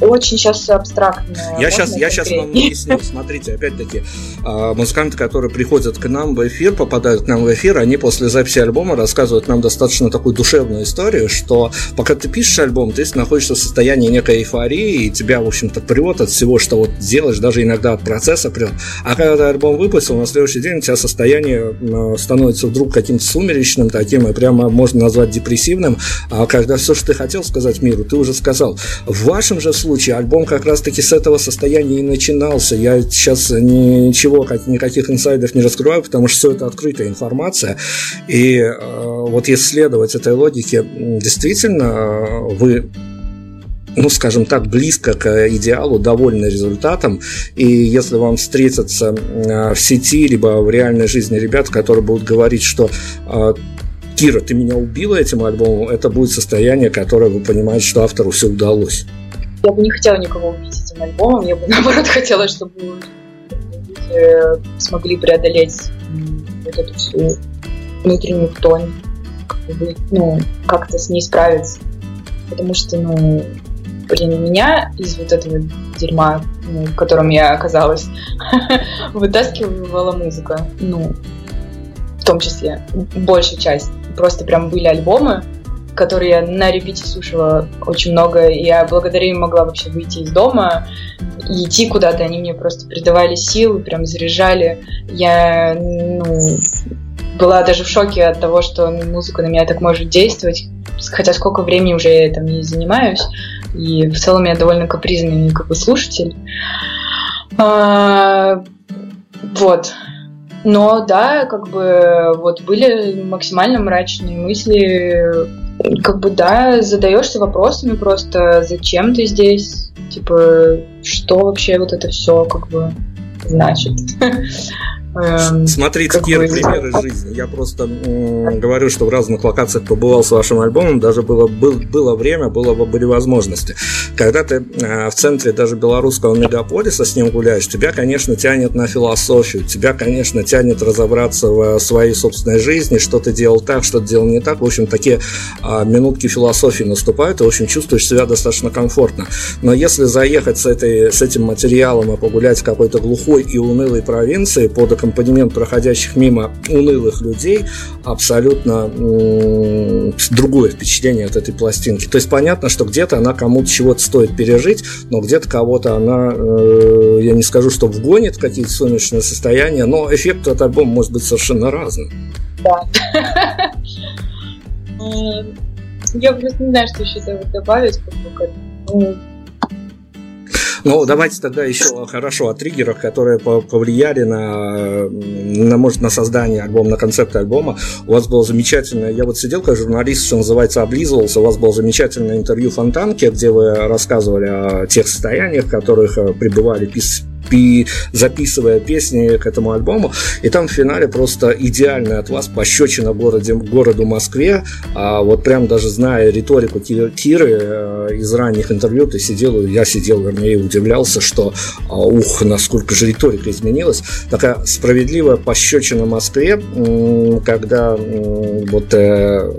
B: Очень сейчас абстрактно.
A: Я сейчас, я сейчас вам объясню. [LAUGHS] Смотрите, опять-таки, а, музыканты, которые приходят к нам в эфир, попадают к нам в эфир, они после записи альбома рассказывают нам достаточно такую душевную историю, что пока ты пишешь альбом, ты находишься в состоянии некой эйфории, и тебя, в общем-то, прет от всего, что вот делаешь, даже иногда от процесса прет. А когда ты альбом выпустил, на следующий день у тебя состояние становится вдруг каким-то сумеречным таким, и прямо можно назвать депрессивным, а когда все, что ты хотел сказать миру, ты уже сказал. В вашем же случае альбом как раз-таки с этого состояния и начинался. Я сейчас ничего, никаких инсайдов не раскрываю, потому что все это открытая информация. И э, вот если следовать этой логике, действительно, э, вы ну, скажем так, близко к идеалу, довольны результатом. И если вам встретятся в сети, либо в реальной жизни ребят, которые будут говорить, что а, Кира, ты меня убила этим альбомом, это будет состояние, которое вы понимаете, что автору все удалось.
B: Я бы не хотела никого убить этим альбомом, я бы [LAUGHS] наоборот хотела, чтобы люди смогли преодолеть вот эту всю внутреннюю тонь, ну, как-то с ней справиться. Потому что, ну, блин, меня из вот этого дерьма, ну, в котором я оказалась, [LAUGHS] вытаскивала музыка. Ну, в том числе, большая часть. просто прям были альбомы, которые я на репите слушала очень много, и я благодаря им могла вообще выйти из дома идти куда-то. Они мне просто придавали сил, прям заряжали. Я ну, была даже в шоке от того, что музыка на меня так может действовать, хотя сколько времени уже я этим не занимаюсь, и в целом я довольно капризный как бы слушатель. А, вот. Но да, как бы вот были максимально мрачные мысли, как бы да, задаешься вопросами просто, зачем ты здесь, типа, что вообще вот это все как бы значит. [LAUGHS]
A: Эм, Смотрите, Кир, примеры жизни. Я просто м, говорю, что в разных локациях побывал с вашим альбомом, даже было, был, было время, было, были возможности. Когда ты э, в центре даже белорусского мегаполиса с ним гуляешь, тебя, конечно, тянет на философию, тебя, конечно, тянет разобраться в своей собственной жизни, что ты делал так, что ты делал не так. В общем, такие э, минутки философии наступают, и, в общем, чувствуешь себя достаточно комфортно. Но если заехать с, этой, с этим материалом и погулять в какой-то глухой и унылой провинции под аккомпанемент проходящих мимо унылых людей абсолютно другое впечатление от этой пластинки. То есть понятно, что где-то она кому-то чего-то стоит пережить, но где-то кого-то она, э, я не скажу, что вгонит в какие-то сумеречные состояния, но эффект от альбома может быть совершенно разным.
B: Да. [LAUGHS] Я просто не знаю, что еще добавить. Ну,
A: ну, давайте тогда еще хорошо о триггерах, которые повлияли на, на, может, на создание альбома, на концепт альбома. У вас было замечательное, я вот сидел как журналист, что называется, облизывался, у вас было замечательное интервью Фонтанке, где вы рассказывали о тех состояниях, в которых э, пребывали пис записывая песни к этому альбому. И там в финале просто идеальная от вас пощечина городе, городу Москве. А вот прям даже зная риторику Киры э, из ранних интервью, ты сидел, я сидел, вернее, удивлялся, что а, ух, насколько же риторика изменилась. Такая справедливая пощечина Москве, когда вот э,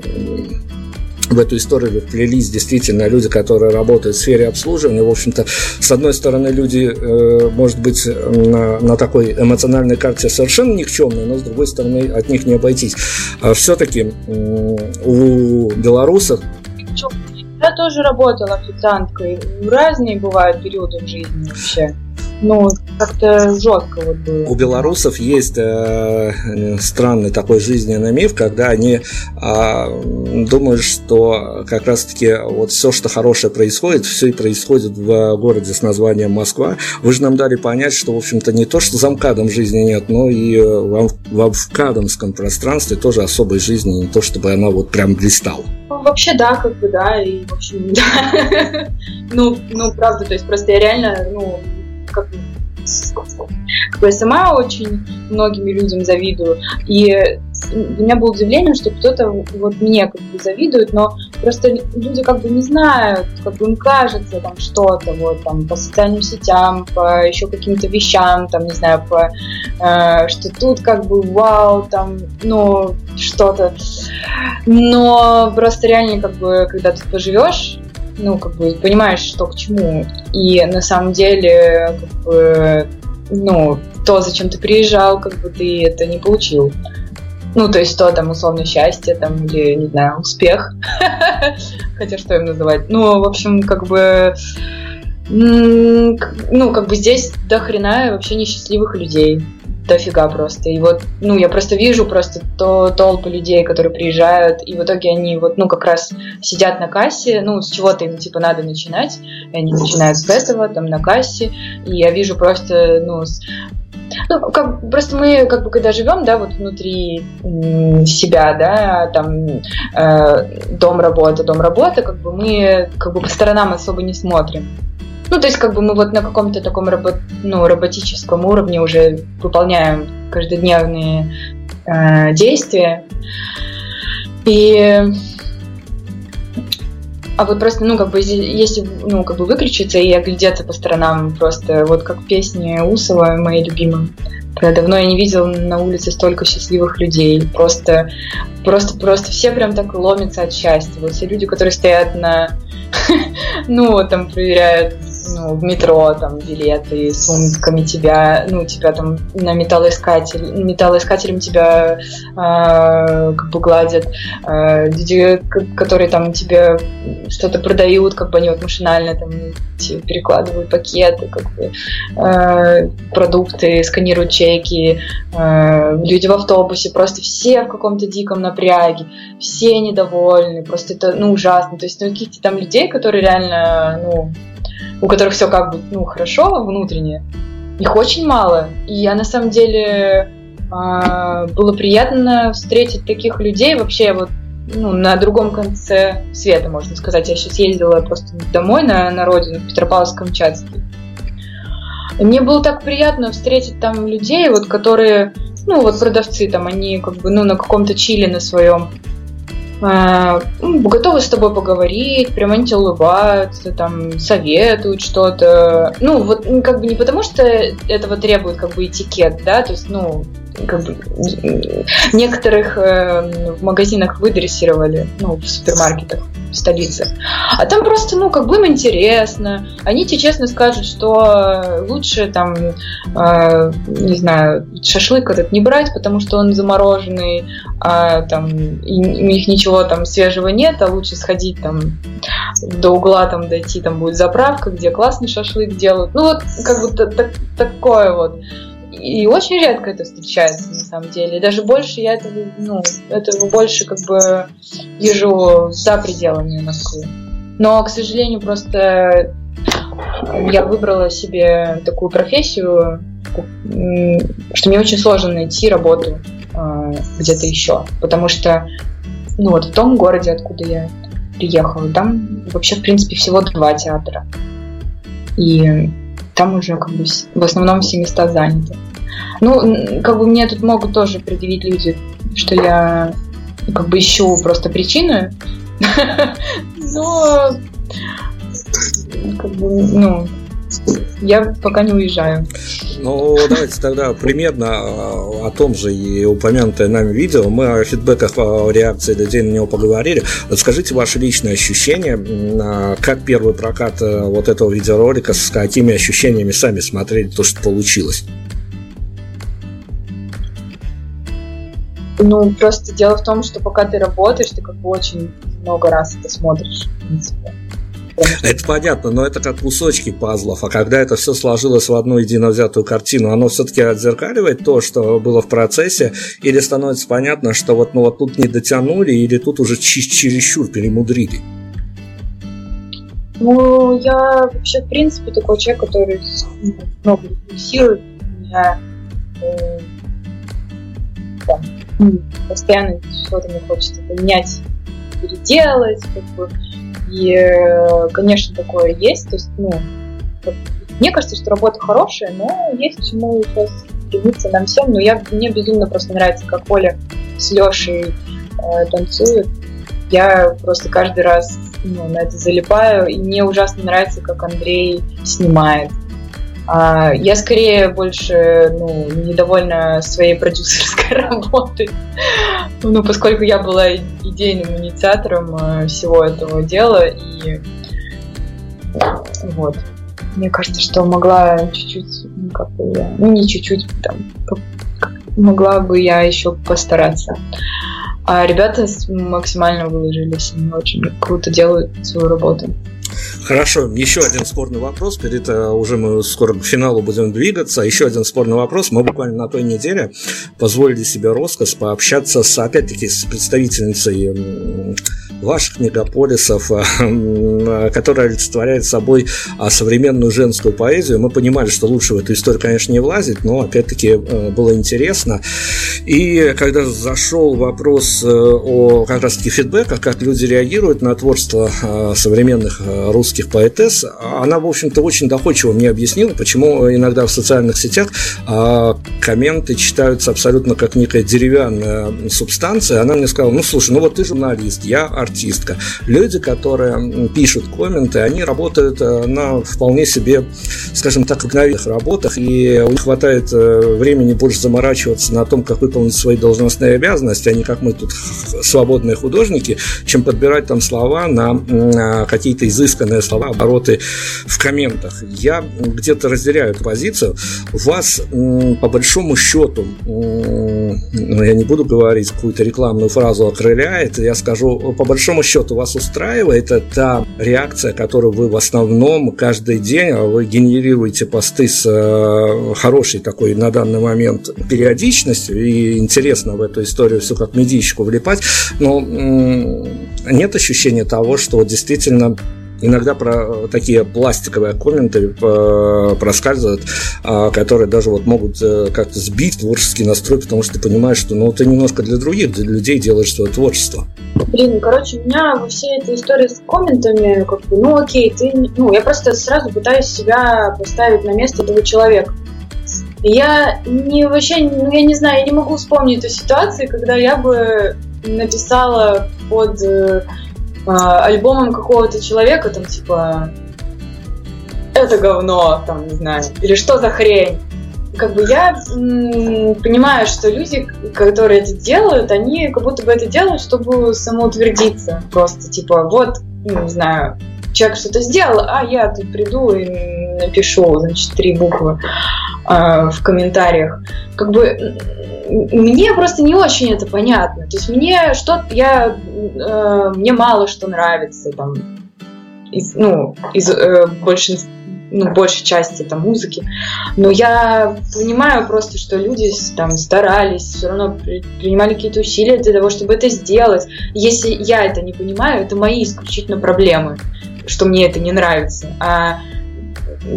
A: в эту историю вплелись действительно люди, которые работают в сфере обслуживания. В общем-то, с одной стороны, люди, э, может быть, на, на такой эмоциональной карте совершенно никчемные, но с другой стороны, от них не обойтись. А все-таки у белорусов
B: я тоже работала официанткой. Разные бывают периоды в жизни вообще ну, как-то жестко вот было.
A: У белорусов есть э, странный такой жизненный миф, когда они э, думают, что как раз-таки вот все, что хорошее происходит, все и происходит в городе с названием Москва. Вы же нам дали понять, что, в общем-то, не то, что за МКАДом жизни нет, но и э, в, в МКАДомском пространстве тоже особой жизни, не то, чтобы она вот прям блистала.
B: Ну, вообще, да, как бы, да, и, в общем, [LAUGHS] да. ну, ну, правда, то есть просто я реально, ну, как, я сама очень многим людям завидую. И у меня было удивление, что кто-то вот мне как бы завидует, но просто люди как бы не знают, как бы им кажется там что-то вот там по социальным сетям, по еще каким-то вещам, там не знаю, по э, что тут как бы вау, там, ну что-то. Но просто реально как бы когда ты поживешь ну, как бы понимаешь, что к чему. И на самом деле, как бы, ну, то, зачем ты приезжал, как бы ты это не получил. Ну, то есть то там условно счастье, там, или, не знаю, успех. [LAUGHS] Хотя что им называть? Ну, в общем, как бы ну, как бы здесь до хрена вообще несчастливых людей дофига просто. И вот, ну, я просто вижу просто то толпы людей, которые приезжают, и в итоге они вот, ну, как раз сидят на кассе, ну, с чего-то им, типа, надо начинать, и они начинают с этого, там, на кассе, и я вижу просто, ну, с ну, как, просто мы, как бы, когда живем, да, вот внутри себя, да, там, э, дом, работа, дом, работа, как бы мы, как бы, по сторонам особо не смотрим. Ну, то есть, как бы мы вот на каком-то таком робот, ну, роботическом уровне уже выполняем каждодневные э, действия. И а вот просто, ну, как бы, если, ну, как бы выключиться и оглядеться по сторонам, просто вот как песни Усова, моей любимой. Давно я не видел на улице столько счастливых людей. Просто, просто, просто все прям так ломятся от счастья. Вот все люди, которые стоят на, [LAUGHS] ну, там, проверяют ну, в метро, там, билеты с сумками тебя, ну, тебя там на металлоискатель, металлоискателем тебя э, как бы гладят, э, люди, которые там тебе что-то продают, как бы они вот машинально там тебе перекладывают пакеты, как бы, э, продукты, сканируют чеки, э, люди в автобусе, просто все в каком-то диком напряге, все недовольны, просто это, ну, ужасно, то есть, ну, каких-то там людей, которые реально, ну, у которых все как бы, ну, хорошо внутренне, их очень мало. И я на самом деле э, было приятно встретить таких людей вообще вот ну, на другом конце света, можно сказать. Я сейчас ездила просто домой на, на родину, в Петропавловск-Камчатский. Мне было так приятно встретить там людей, вот, которые, ну, вот продавцы там, они как бы, ну, на каком-то чиле на своем, готовы с тобой поговорить, прямо они тебе улыбаются, там, советуют что-то. Ну, вот как бы не потому, что этого требует как бы этикет, да, то есть, ну, как бы, некоторых э, в магазинах выдрессировали, ну, в супермаркетах в столице. А там просто, ну, как бы им интересно. Они тебе честно скажут, что лучше там, э, не знаю, шашлык этот не брать, потому что он замороженный, а там и у них ничего там свежего нет, а лучше сходить там до угла там дойти, там будет заправка, где классный шашлык делают. Ну вот как бы так, такое вот. И очень редко это встречается, на самом деле. Даже больше я этого, ну, этого больше как бы вижу за пределами Москвы. Но, к сожалению, просто я выбрала себе такую профессию, что мне очень сложно найти работу э, где-то еще. Потому что, ну вот в том городе, откуда я приехала, там вообще, в принципе, всего два театра. И там уже как бы в основном все места заняты. Ну, как бы мне тут могут тоже предъявить люди, что я как бы ищу просто причины, [LAUGHS] но как бы, ну, я пока не уезжаю.
A: Ну, давайте тогда примерно а, о том же и упомянутое нами видео. Мы о фидбэках, о реакции людей на него поговорили. Скажите ваши личные ощущения, а, как первый прокат э, вот этого видеоролика, с какими ощущениями сами смотрели то, что получилось?
B: Ну, просто дело в том, что пока ты работаешь, ты как бы очень много раз это смотришь, в принципе.
A: Это понятно, но это как кусочки пазлов, а когда это все сложилось в одну едино взятую картину, оно все-таки отзеркаливает то, что было в процессе, или становится понятно, что вот, ну, вот тут не дотянули, или тут уже чересчур перемудрили?
B: Ну, я вообще, в принципе, такой человек, который ну, много рефлексирует. У меня э, там, постоянно что-то мне хочется поменять, переделать, как бы, и, э, конечно, такое есть. То есть, ну, мне кажется, что работа хорошая, но есть к чему сейчас стремиться нам всем. Но я, мне безумно просто нравится, как Оля с Лешей э, танцует. Я просто каждый раз ну, на это залипаю, и мне ужасно нравится, как Андрей снимает. А, я скорее больше ну, недовольна своей продюсерской [LAUGHS] работой. Ну, поскольку я была идейным инициатором э, всего этого дела, и вот. Мне кажется, что могла чуть-чуть, ну, как бы я, ну, не чуть-чуть, там, могла бы я еще постараться. А ребята максимально выложились, они очень круто делают свою работу.
A: Хорошо, еще один спорный вопрос. Перед э, уже мы скоро к финалу будем двигаться. Еще один спорный вопрос. Мы буквально на той неделе позволили себе роскошь пообщаться с, опять-таки, с представительницей ваших мегаполисов, э, которая олицетворяет собой а, современную женскую поэзию. Мы понимали, что лучше в эту историю, конечно, не влазить, но опять-таки э, было интересно. И когда зашел вопрос о как раз-таки фидбэках, как люди реагируют на творчество современных русских поэтесс, она, в общем-то, очень доходчиво мне объяснила, почему иногда в социальных сетях а, комменты читаются абсолютно как некая деревянная субстанция. Она мне сказала, ну, слушай, ну вот ты журналист, я артистка. Люди, которые пишут комменты, они работают э, на вполне себе, скажем так, обыкновенных работах, и у них хватает э, времени больше заморачиваться на том, как выполнить свои должностные обязанности, а не как мы тут свободные художники, чем подбирать там слова на какие-то изысканные изысканное слова, обороты в комментах. Я где-то разделяю эту позицию. Вас, по большому счету, ну, я не буду говорить какую-то рекламную фразу окрыляет, я скажу, по большому счету вас устраивает это реакция, которую вы в основном каждый день, а вы генерируете посты с э, хорошей такой на данный момент периодичностью, и интересно в эту историю все как медичку влипать, но нет ощущения того, что действительно иногда про такие пластиковые комменты э, проскальзывают, а, которые даже вот могут э, как-то сбить творческий настрой, потому что ты понимаешь, что ну ты немножко для других для людей делаешь свое творчество.
B: Блин, короче, у меня во всей этой истории с комментами, как бы, ну окей, ты, ну я просто сразу пытаюсь себя поставить на место этого человека. Я не вообще, ну я не знаю, я не могу вспомнить эту ситуацию, когда я бы написала под э, альбомом какого-то человека, там, типа, это говно, там, не знаю, или что за хрень. Как бы я м- понимаю, что люди, которые это делают, они как будто бы это делают, чтобы самоутвердиться. Просто, типа, вот, ну, не знаю, человек что-то сделал, а я тут приду и напишу, значит, три буквы э, в комментариях. Как бы мне просто не очень это понятно. То есть мне что я э, мне мало что нравится там из ну из э, большинства ну, большей части там музыки. Но я понимаю просто, что люди там старались, все равно принимали какие-то усилия для того, чтобы это сделать. Если я это не понимаю, это мои исключительно проблемы, что мне это не нравится. А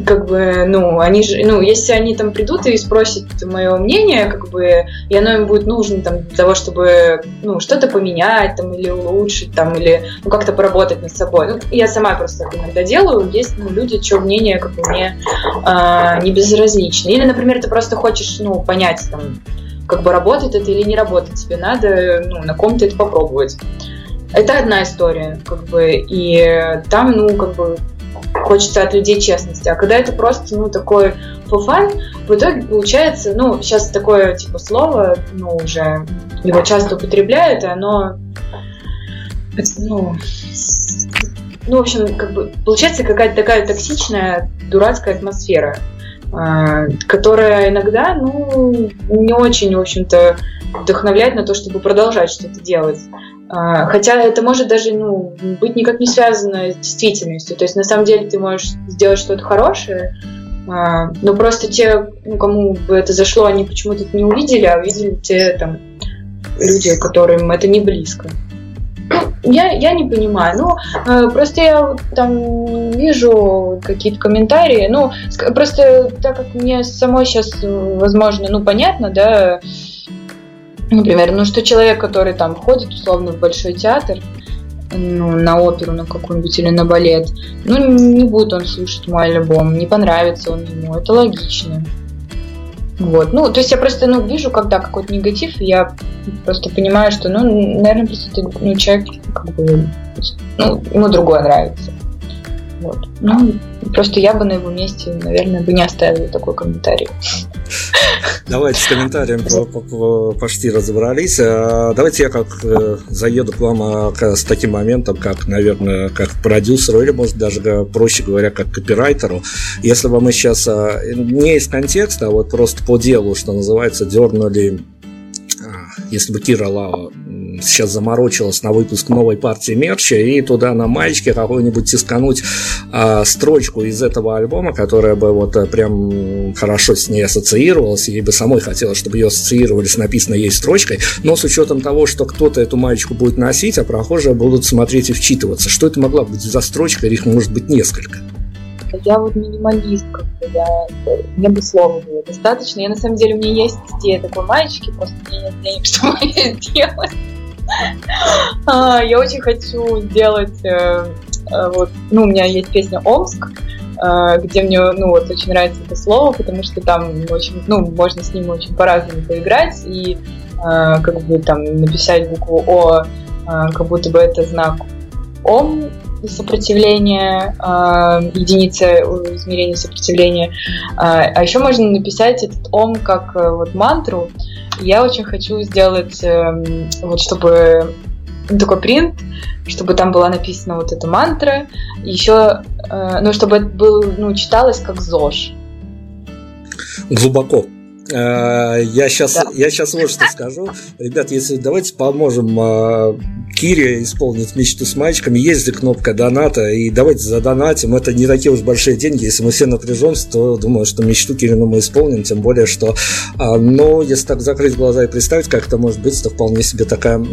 B: как бы, ну, они же, ну, если они там придут и спросят мое мнение, как бы, и оно им будет нужно там для того, чтобы, ну, что-то поменять там или улучшить там, или, ну, как-то поработать над собой. Ну, я сама просто иногда делаю. Есть, ну, люди, чье мнение, как бы, мне а, не безразлично. Или, например, ты просто хочешь, ну, понять там, как бы работает это или не работает. Тебе надо, ну, на ком-то это попробовать. Это одна история, как бы, и там, ну, как бы, хочется от людей честности. А когда это просто, ну, такой фуфан, в итоге получается, ну, сейчас такое, типа, слово, ну, уже его часто употребляют, и оно, ну, ну, в общем, как бы, получается какая-то такая токсичная, дурацкая атмосфера, а, которая иногда, ну, не очень, в общем-то, вдохновляет на то, чтобы продолжать что-то делать. А, хотя это может даже ну, быть никак не связано с действительностью. То есть на самом деле ты можешь сделать что-то хорошее, а, но просто те, ну, кому бы это зашло, они почему-то это не увидели, а увидели те там люди, которым это не близко. Ну, я, я не понимаю. Ну, э, просто я там вижу какие-то комментарии. Ну, просто так как мне самой сейчас, возможно, ну, понятно, да, Например, ну что человек, который там ходит условно в большой театр, ну, на оперу на какую-нибудь или на балет, ну, не будет он слушать мой альбом, не понравится он ему, это логично. Вот. Ну, то есть я просто, ну, вижу, когда какой-то негатив, я просто понимаю, что, ну, наверное, просто ты, ну, человек, как бы, ну, ему другое нравится. Вот. Ну, просто я бы на его месте, наверное, бы не оставила такой комментарий.
A: Давайте с комментарием почти разобрались. А, давайте я как э, заеду к вам а, с таким моментом, как, наверное, как продюсеру, или, может, даже, проще говоря, как копирайтеру. Если бы мы сейчас а, не из контекста, а вот просто по делу, что называется, дернули если бы Кира Лава сейчас заморочилась на выпуск новой партии мерча и туда на маечке какую-нибудь тискануть э, строчку из этого альбома, которая бы вот э, прям хорошо с ней ассоциировалась, ей бы самой хотелось, чтобы ее ассоциировали с написанной ей строчкой, но с учетом того, что кто-то эту маечку будет носить, а прохожие будут смотреть и вчитываться, что это могла быть за строчка, их может быть несколько.
B: Я вот минималист, как бы, я, мне бы слова было достаточно. Я на самом деле, у меня есть идея такой маечки, просто мне нет денег, [LAUGHS] чтобы ее сделать. [LAUGHS] А, я очень хочу сделать, э, э, вот, ну, у меня есть песня «Омск», э, где мне, ну, вот, очень нравится это слово, потому что там очень, ну, можно с ним очень по-разному поиграть, и как бы там написать букву О, как будто бы это знак Ом, сопротивления, единица измерения сопротивления. А еще можно написать этот ом как вот мантру, я очень хочу сделать, эм, вот чтобы ну, такой принт, чтобы там была написана вот эта мантра, еще, э, ну, чтобы это был, ну, читалось как ЗОЖ.
A: Глубоко. Э, я сейчас, да. я сейчас вот что скажу. Ребят, если давайте поможем э, Кире исполнить мечту с мальчиками, есть же кнопка доната, и давайте задонатим. Это не такие уж большие деньги. Если мы все напряжемся, то думаю, что мечту Кирину мы исполним, тем более, что, а, но если так закрыть глаза и представить, как это может быть, то вполне себе такая,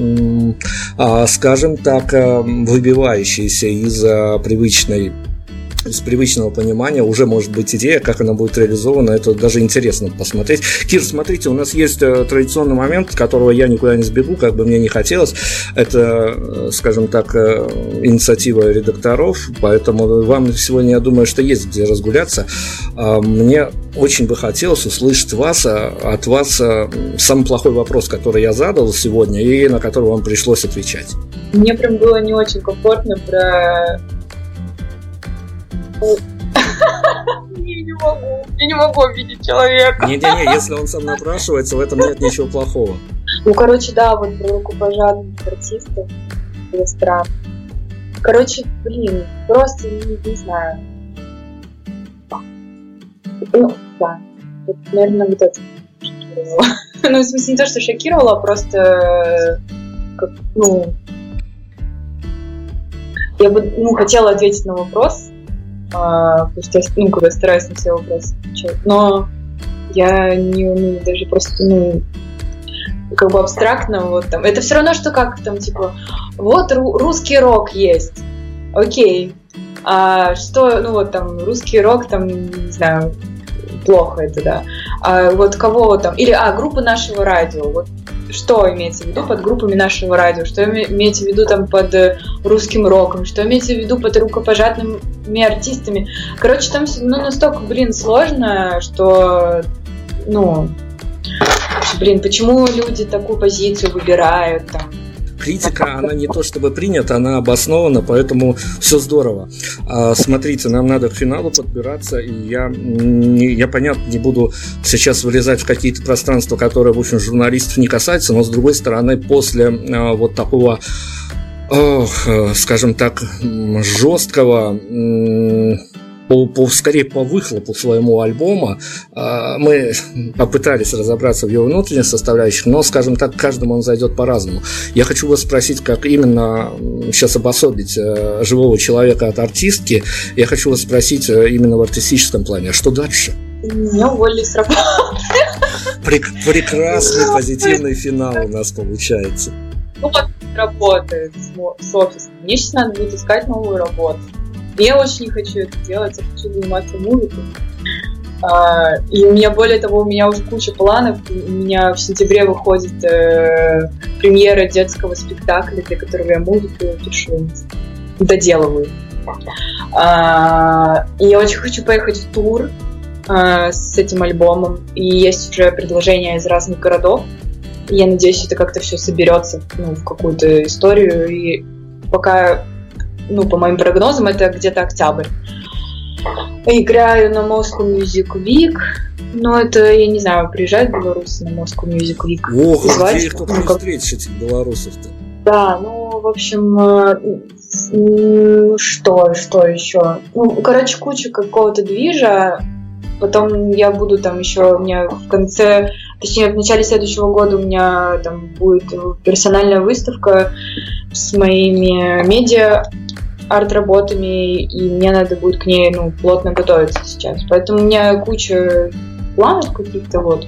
A: скажем так, э, выбивающаяся из привычной из привычного понимания уже может быть идея, как она будет реализована, это даже интересно посмотреть. Кир, смотрите, у нас есть э, традиционный момент, которого я никуда не сбегу, как бы мне не хотелось. Это, э, скажем так, э, инициатива редакторов, поэтому вам сегодня, я думаю, что есть где разгуляться. А мне очень бы хотелось услышать вас, от вас самый плохой вопрос, который я задал сегодня и на который вам пришлось отвечать.
B: Мне прям было не очень комфортно про не могу. Я не могу обидеть человека.
A: Не-не-не, если он сам напрашивается, в этом нет ничего плохого.
B: Ну, короче, да, вот про рукопожатных артистов. Это странно. Короче, блин, просто не, не знаю. Ну, да. Вот, наверное, вот это шокировало. [LAUGHS] ну, в смысле, не то, что шокировало, а просто как, ну, я бы, ну, хотела ответить на вопрос, а, потому что я, ну, когда стараюсь на все вопросы отвечать. Но я не умею даже просто, ну, как бы абстрактно, вот там. Это все равно, что как там, типа, вот ру- русский рок есть. Окей. А что, ну вот там, русский рок, там, не знаю, плохо это, да. А вот кого там, или, а, группа нашего радио, вот что имеется в виду под группами нашего радио, что имеется в виду там под э, русским роком, что имеется в виду под рукопожатными артистами. Короче, там ну, настолько, блин, сложно, что, ну, блин, почему люди такую позицию выбирают, там,
A: критика, она не то чтобы принята, она обоснована, поэтому все здорово. А, смотрите, нам надо к финалу подбираться, и я, я, понятно, не буду сейчас вылезать в какие-то пространства, которые, в общем, журналистов не касаются, но, с другой стороны, после а, вот такого ох, скажем так, жесткого по, по, скорее по выхлопу своему альбома э, мы попытались разобраться в его внутренних составляющих, но, скажем так, каждому он зайдет по-разному. Я хочу вас спросить, как именно сейчас обособить э, живого человека от артистки. Я хочу вас спросить э, именно в артистическом плане. А что дальше?
B: Меня уволили с работы.
A: Прек- прекрасный позитивный финал у нас получается.
B: Ну, вот работает с, с офисом. Мне сейчас надо будет искать новую работу. Я очень не хочу это делать, я хочу заниматься музыкой. А, и у меня, более того, у меня уже куча планов. У меня в сентябре выходит э, премьера детского спектакля, для которого я музыку пишу, доделываю. А, и я очень хочу поехать в тур а, с этим альбомом. И есть уже предложения из разных городов. И я надеюсь, это как-то все соберется ну, в какую-то историю. И пока ну, по моим прогнозам, это где-то октябрь. Играю на Moscow Music Week, но это, я не знаю, приезжают белорусы на Moscow Music Week.
A: Ох, Звать, где их тут ну, как... встретишь, этих белорусов-то?
B: Да, ну, в общем, э, что, что еще? Ну, короче, куча какого-то движа. Потом я буду там еще, у меня в конце, точнее, в начале следующего года у меня там будет персональная выставка с моими медиа арт-работами, и мне надо будет к ней ну, плотно готовиться сейчас. Поэтому у меня куча планов каких-то вот.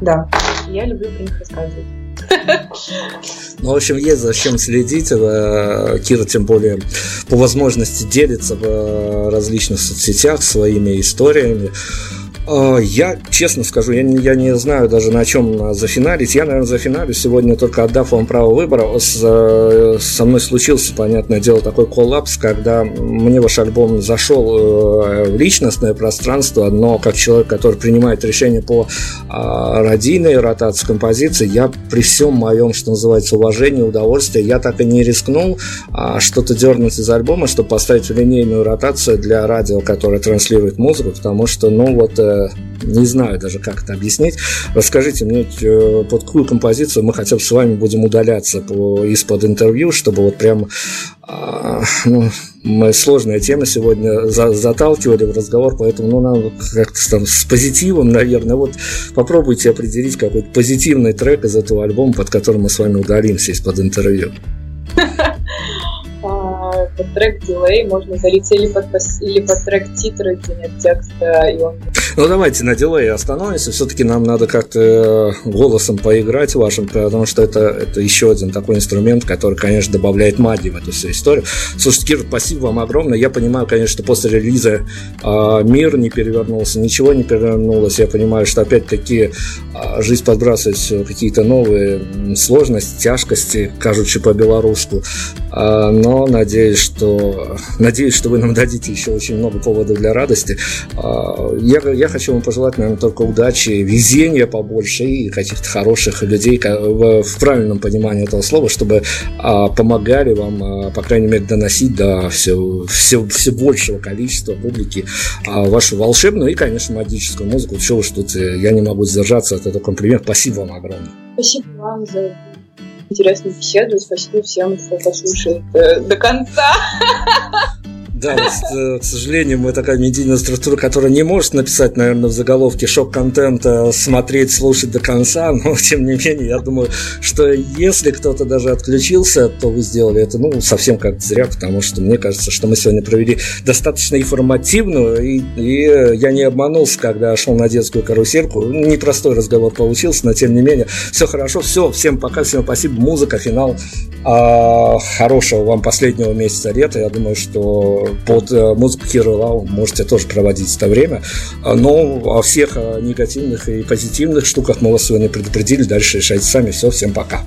B: Да, я люблю про них рассказывать. [LAUGHS]
A: Ну, в общем, есть зачем следить. Э, Кира, тем более, по возможности делится в э, различных соцсетях своими историями. А, я, честно скажу, я не, я не знаю даже на чем зафиналить. Я, наверное, зафиналю сегодня только отдав вам право выбора. С, э, со мной случился, понятное дело, такой коллапс, когда мне ваш альбом зашел э, в личностное пространство, но как человек, который принимает решение по а, радийной ротации композиции, я при всем моем, что называется, уважении, удовольствии, я так и не рискнул а, что-то дернуть из альбома, чтобы поставить в линейную ротацию для радио, которое транслирует музыку, потому что, ну вот, не знаю даже, как это объяснить. Расскажите мне, э, под какую композицию мы хотя бы с вами будем удаляться по, из-под интервью, чтобы вот прям а, ну, мы сложная тема сегодня за, заталкивали в разговор, поэтому ну, надо как-то там с позитивом, наверное. Вот попробуйте определить какой-то позитивный трек из этого альбома, под которым мы с вами удалимся из-под интервью. [LAUGHS]
B: под трек дилей можно залить или под, или под трек титры, где нет текста, и он...
A: Ну, давайте на дилей остановимся. Все-таки нам надо как-то э, голосом поиграть вашим, потому что это, это еще один такой инструмент, который, конечно, добавляет магии в эту всю историю. Слушайте, Кир, спасибо вам огромное. Я понимаю, конечно, что после релиза э, мир не перевернулся, ничего не перевернулось. Я понимаю, что опять-таки э, жизнь подбрасывает какие-то новые сложности, тяжкости, кажучи по-белорусски. Э, но надеюсь, что надеюсь, что вы нам дадите еще очень много поводов для радости. А, я, я хочу вам пожелать, наверное, только удачи, везения побольше и каких-то хороших людей в правильном понимании этого слова, чтобы а, помогали вам, а, по крайней мере, доносить до все, все, все большего количества публики вашу волшебную и, конечно, магическую музыку. Чего уж тут я не могу сдержаться от этого комплимента. Спасибо вам огромное.
B: Спасибо вам за интересную беседу. Спасибо всем, кто послушает э, до конца. [LAUGHS]
A: Да, э, к сожалению, мы такая медийная структура, которая не может написать, наверное, в заголовке шок-контента смотреть, слушать до конца, [LAUGHS] но тем не менее, я думаю, что если кто-то даже отключился, то вы сделали это, ну, совсем как зря, потому что мне кажется, что мы сегодня провели достаточно информативную, и, и я не обманулся, когда шел на детскую карусельку. Непростой разговор получился, но тем не менее, все хорошо, все, всем пока, всем спасибо, музыка, финал. А, хорошего вам последнего месяца лета. Я думаю, что под э, музыку Hero можете тоже проводить это время. А, но о всех э, негативных и позитивных штуках мы вас сегодня предупредили. Дальше решайте сами. Все, всем пока.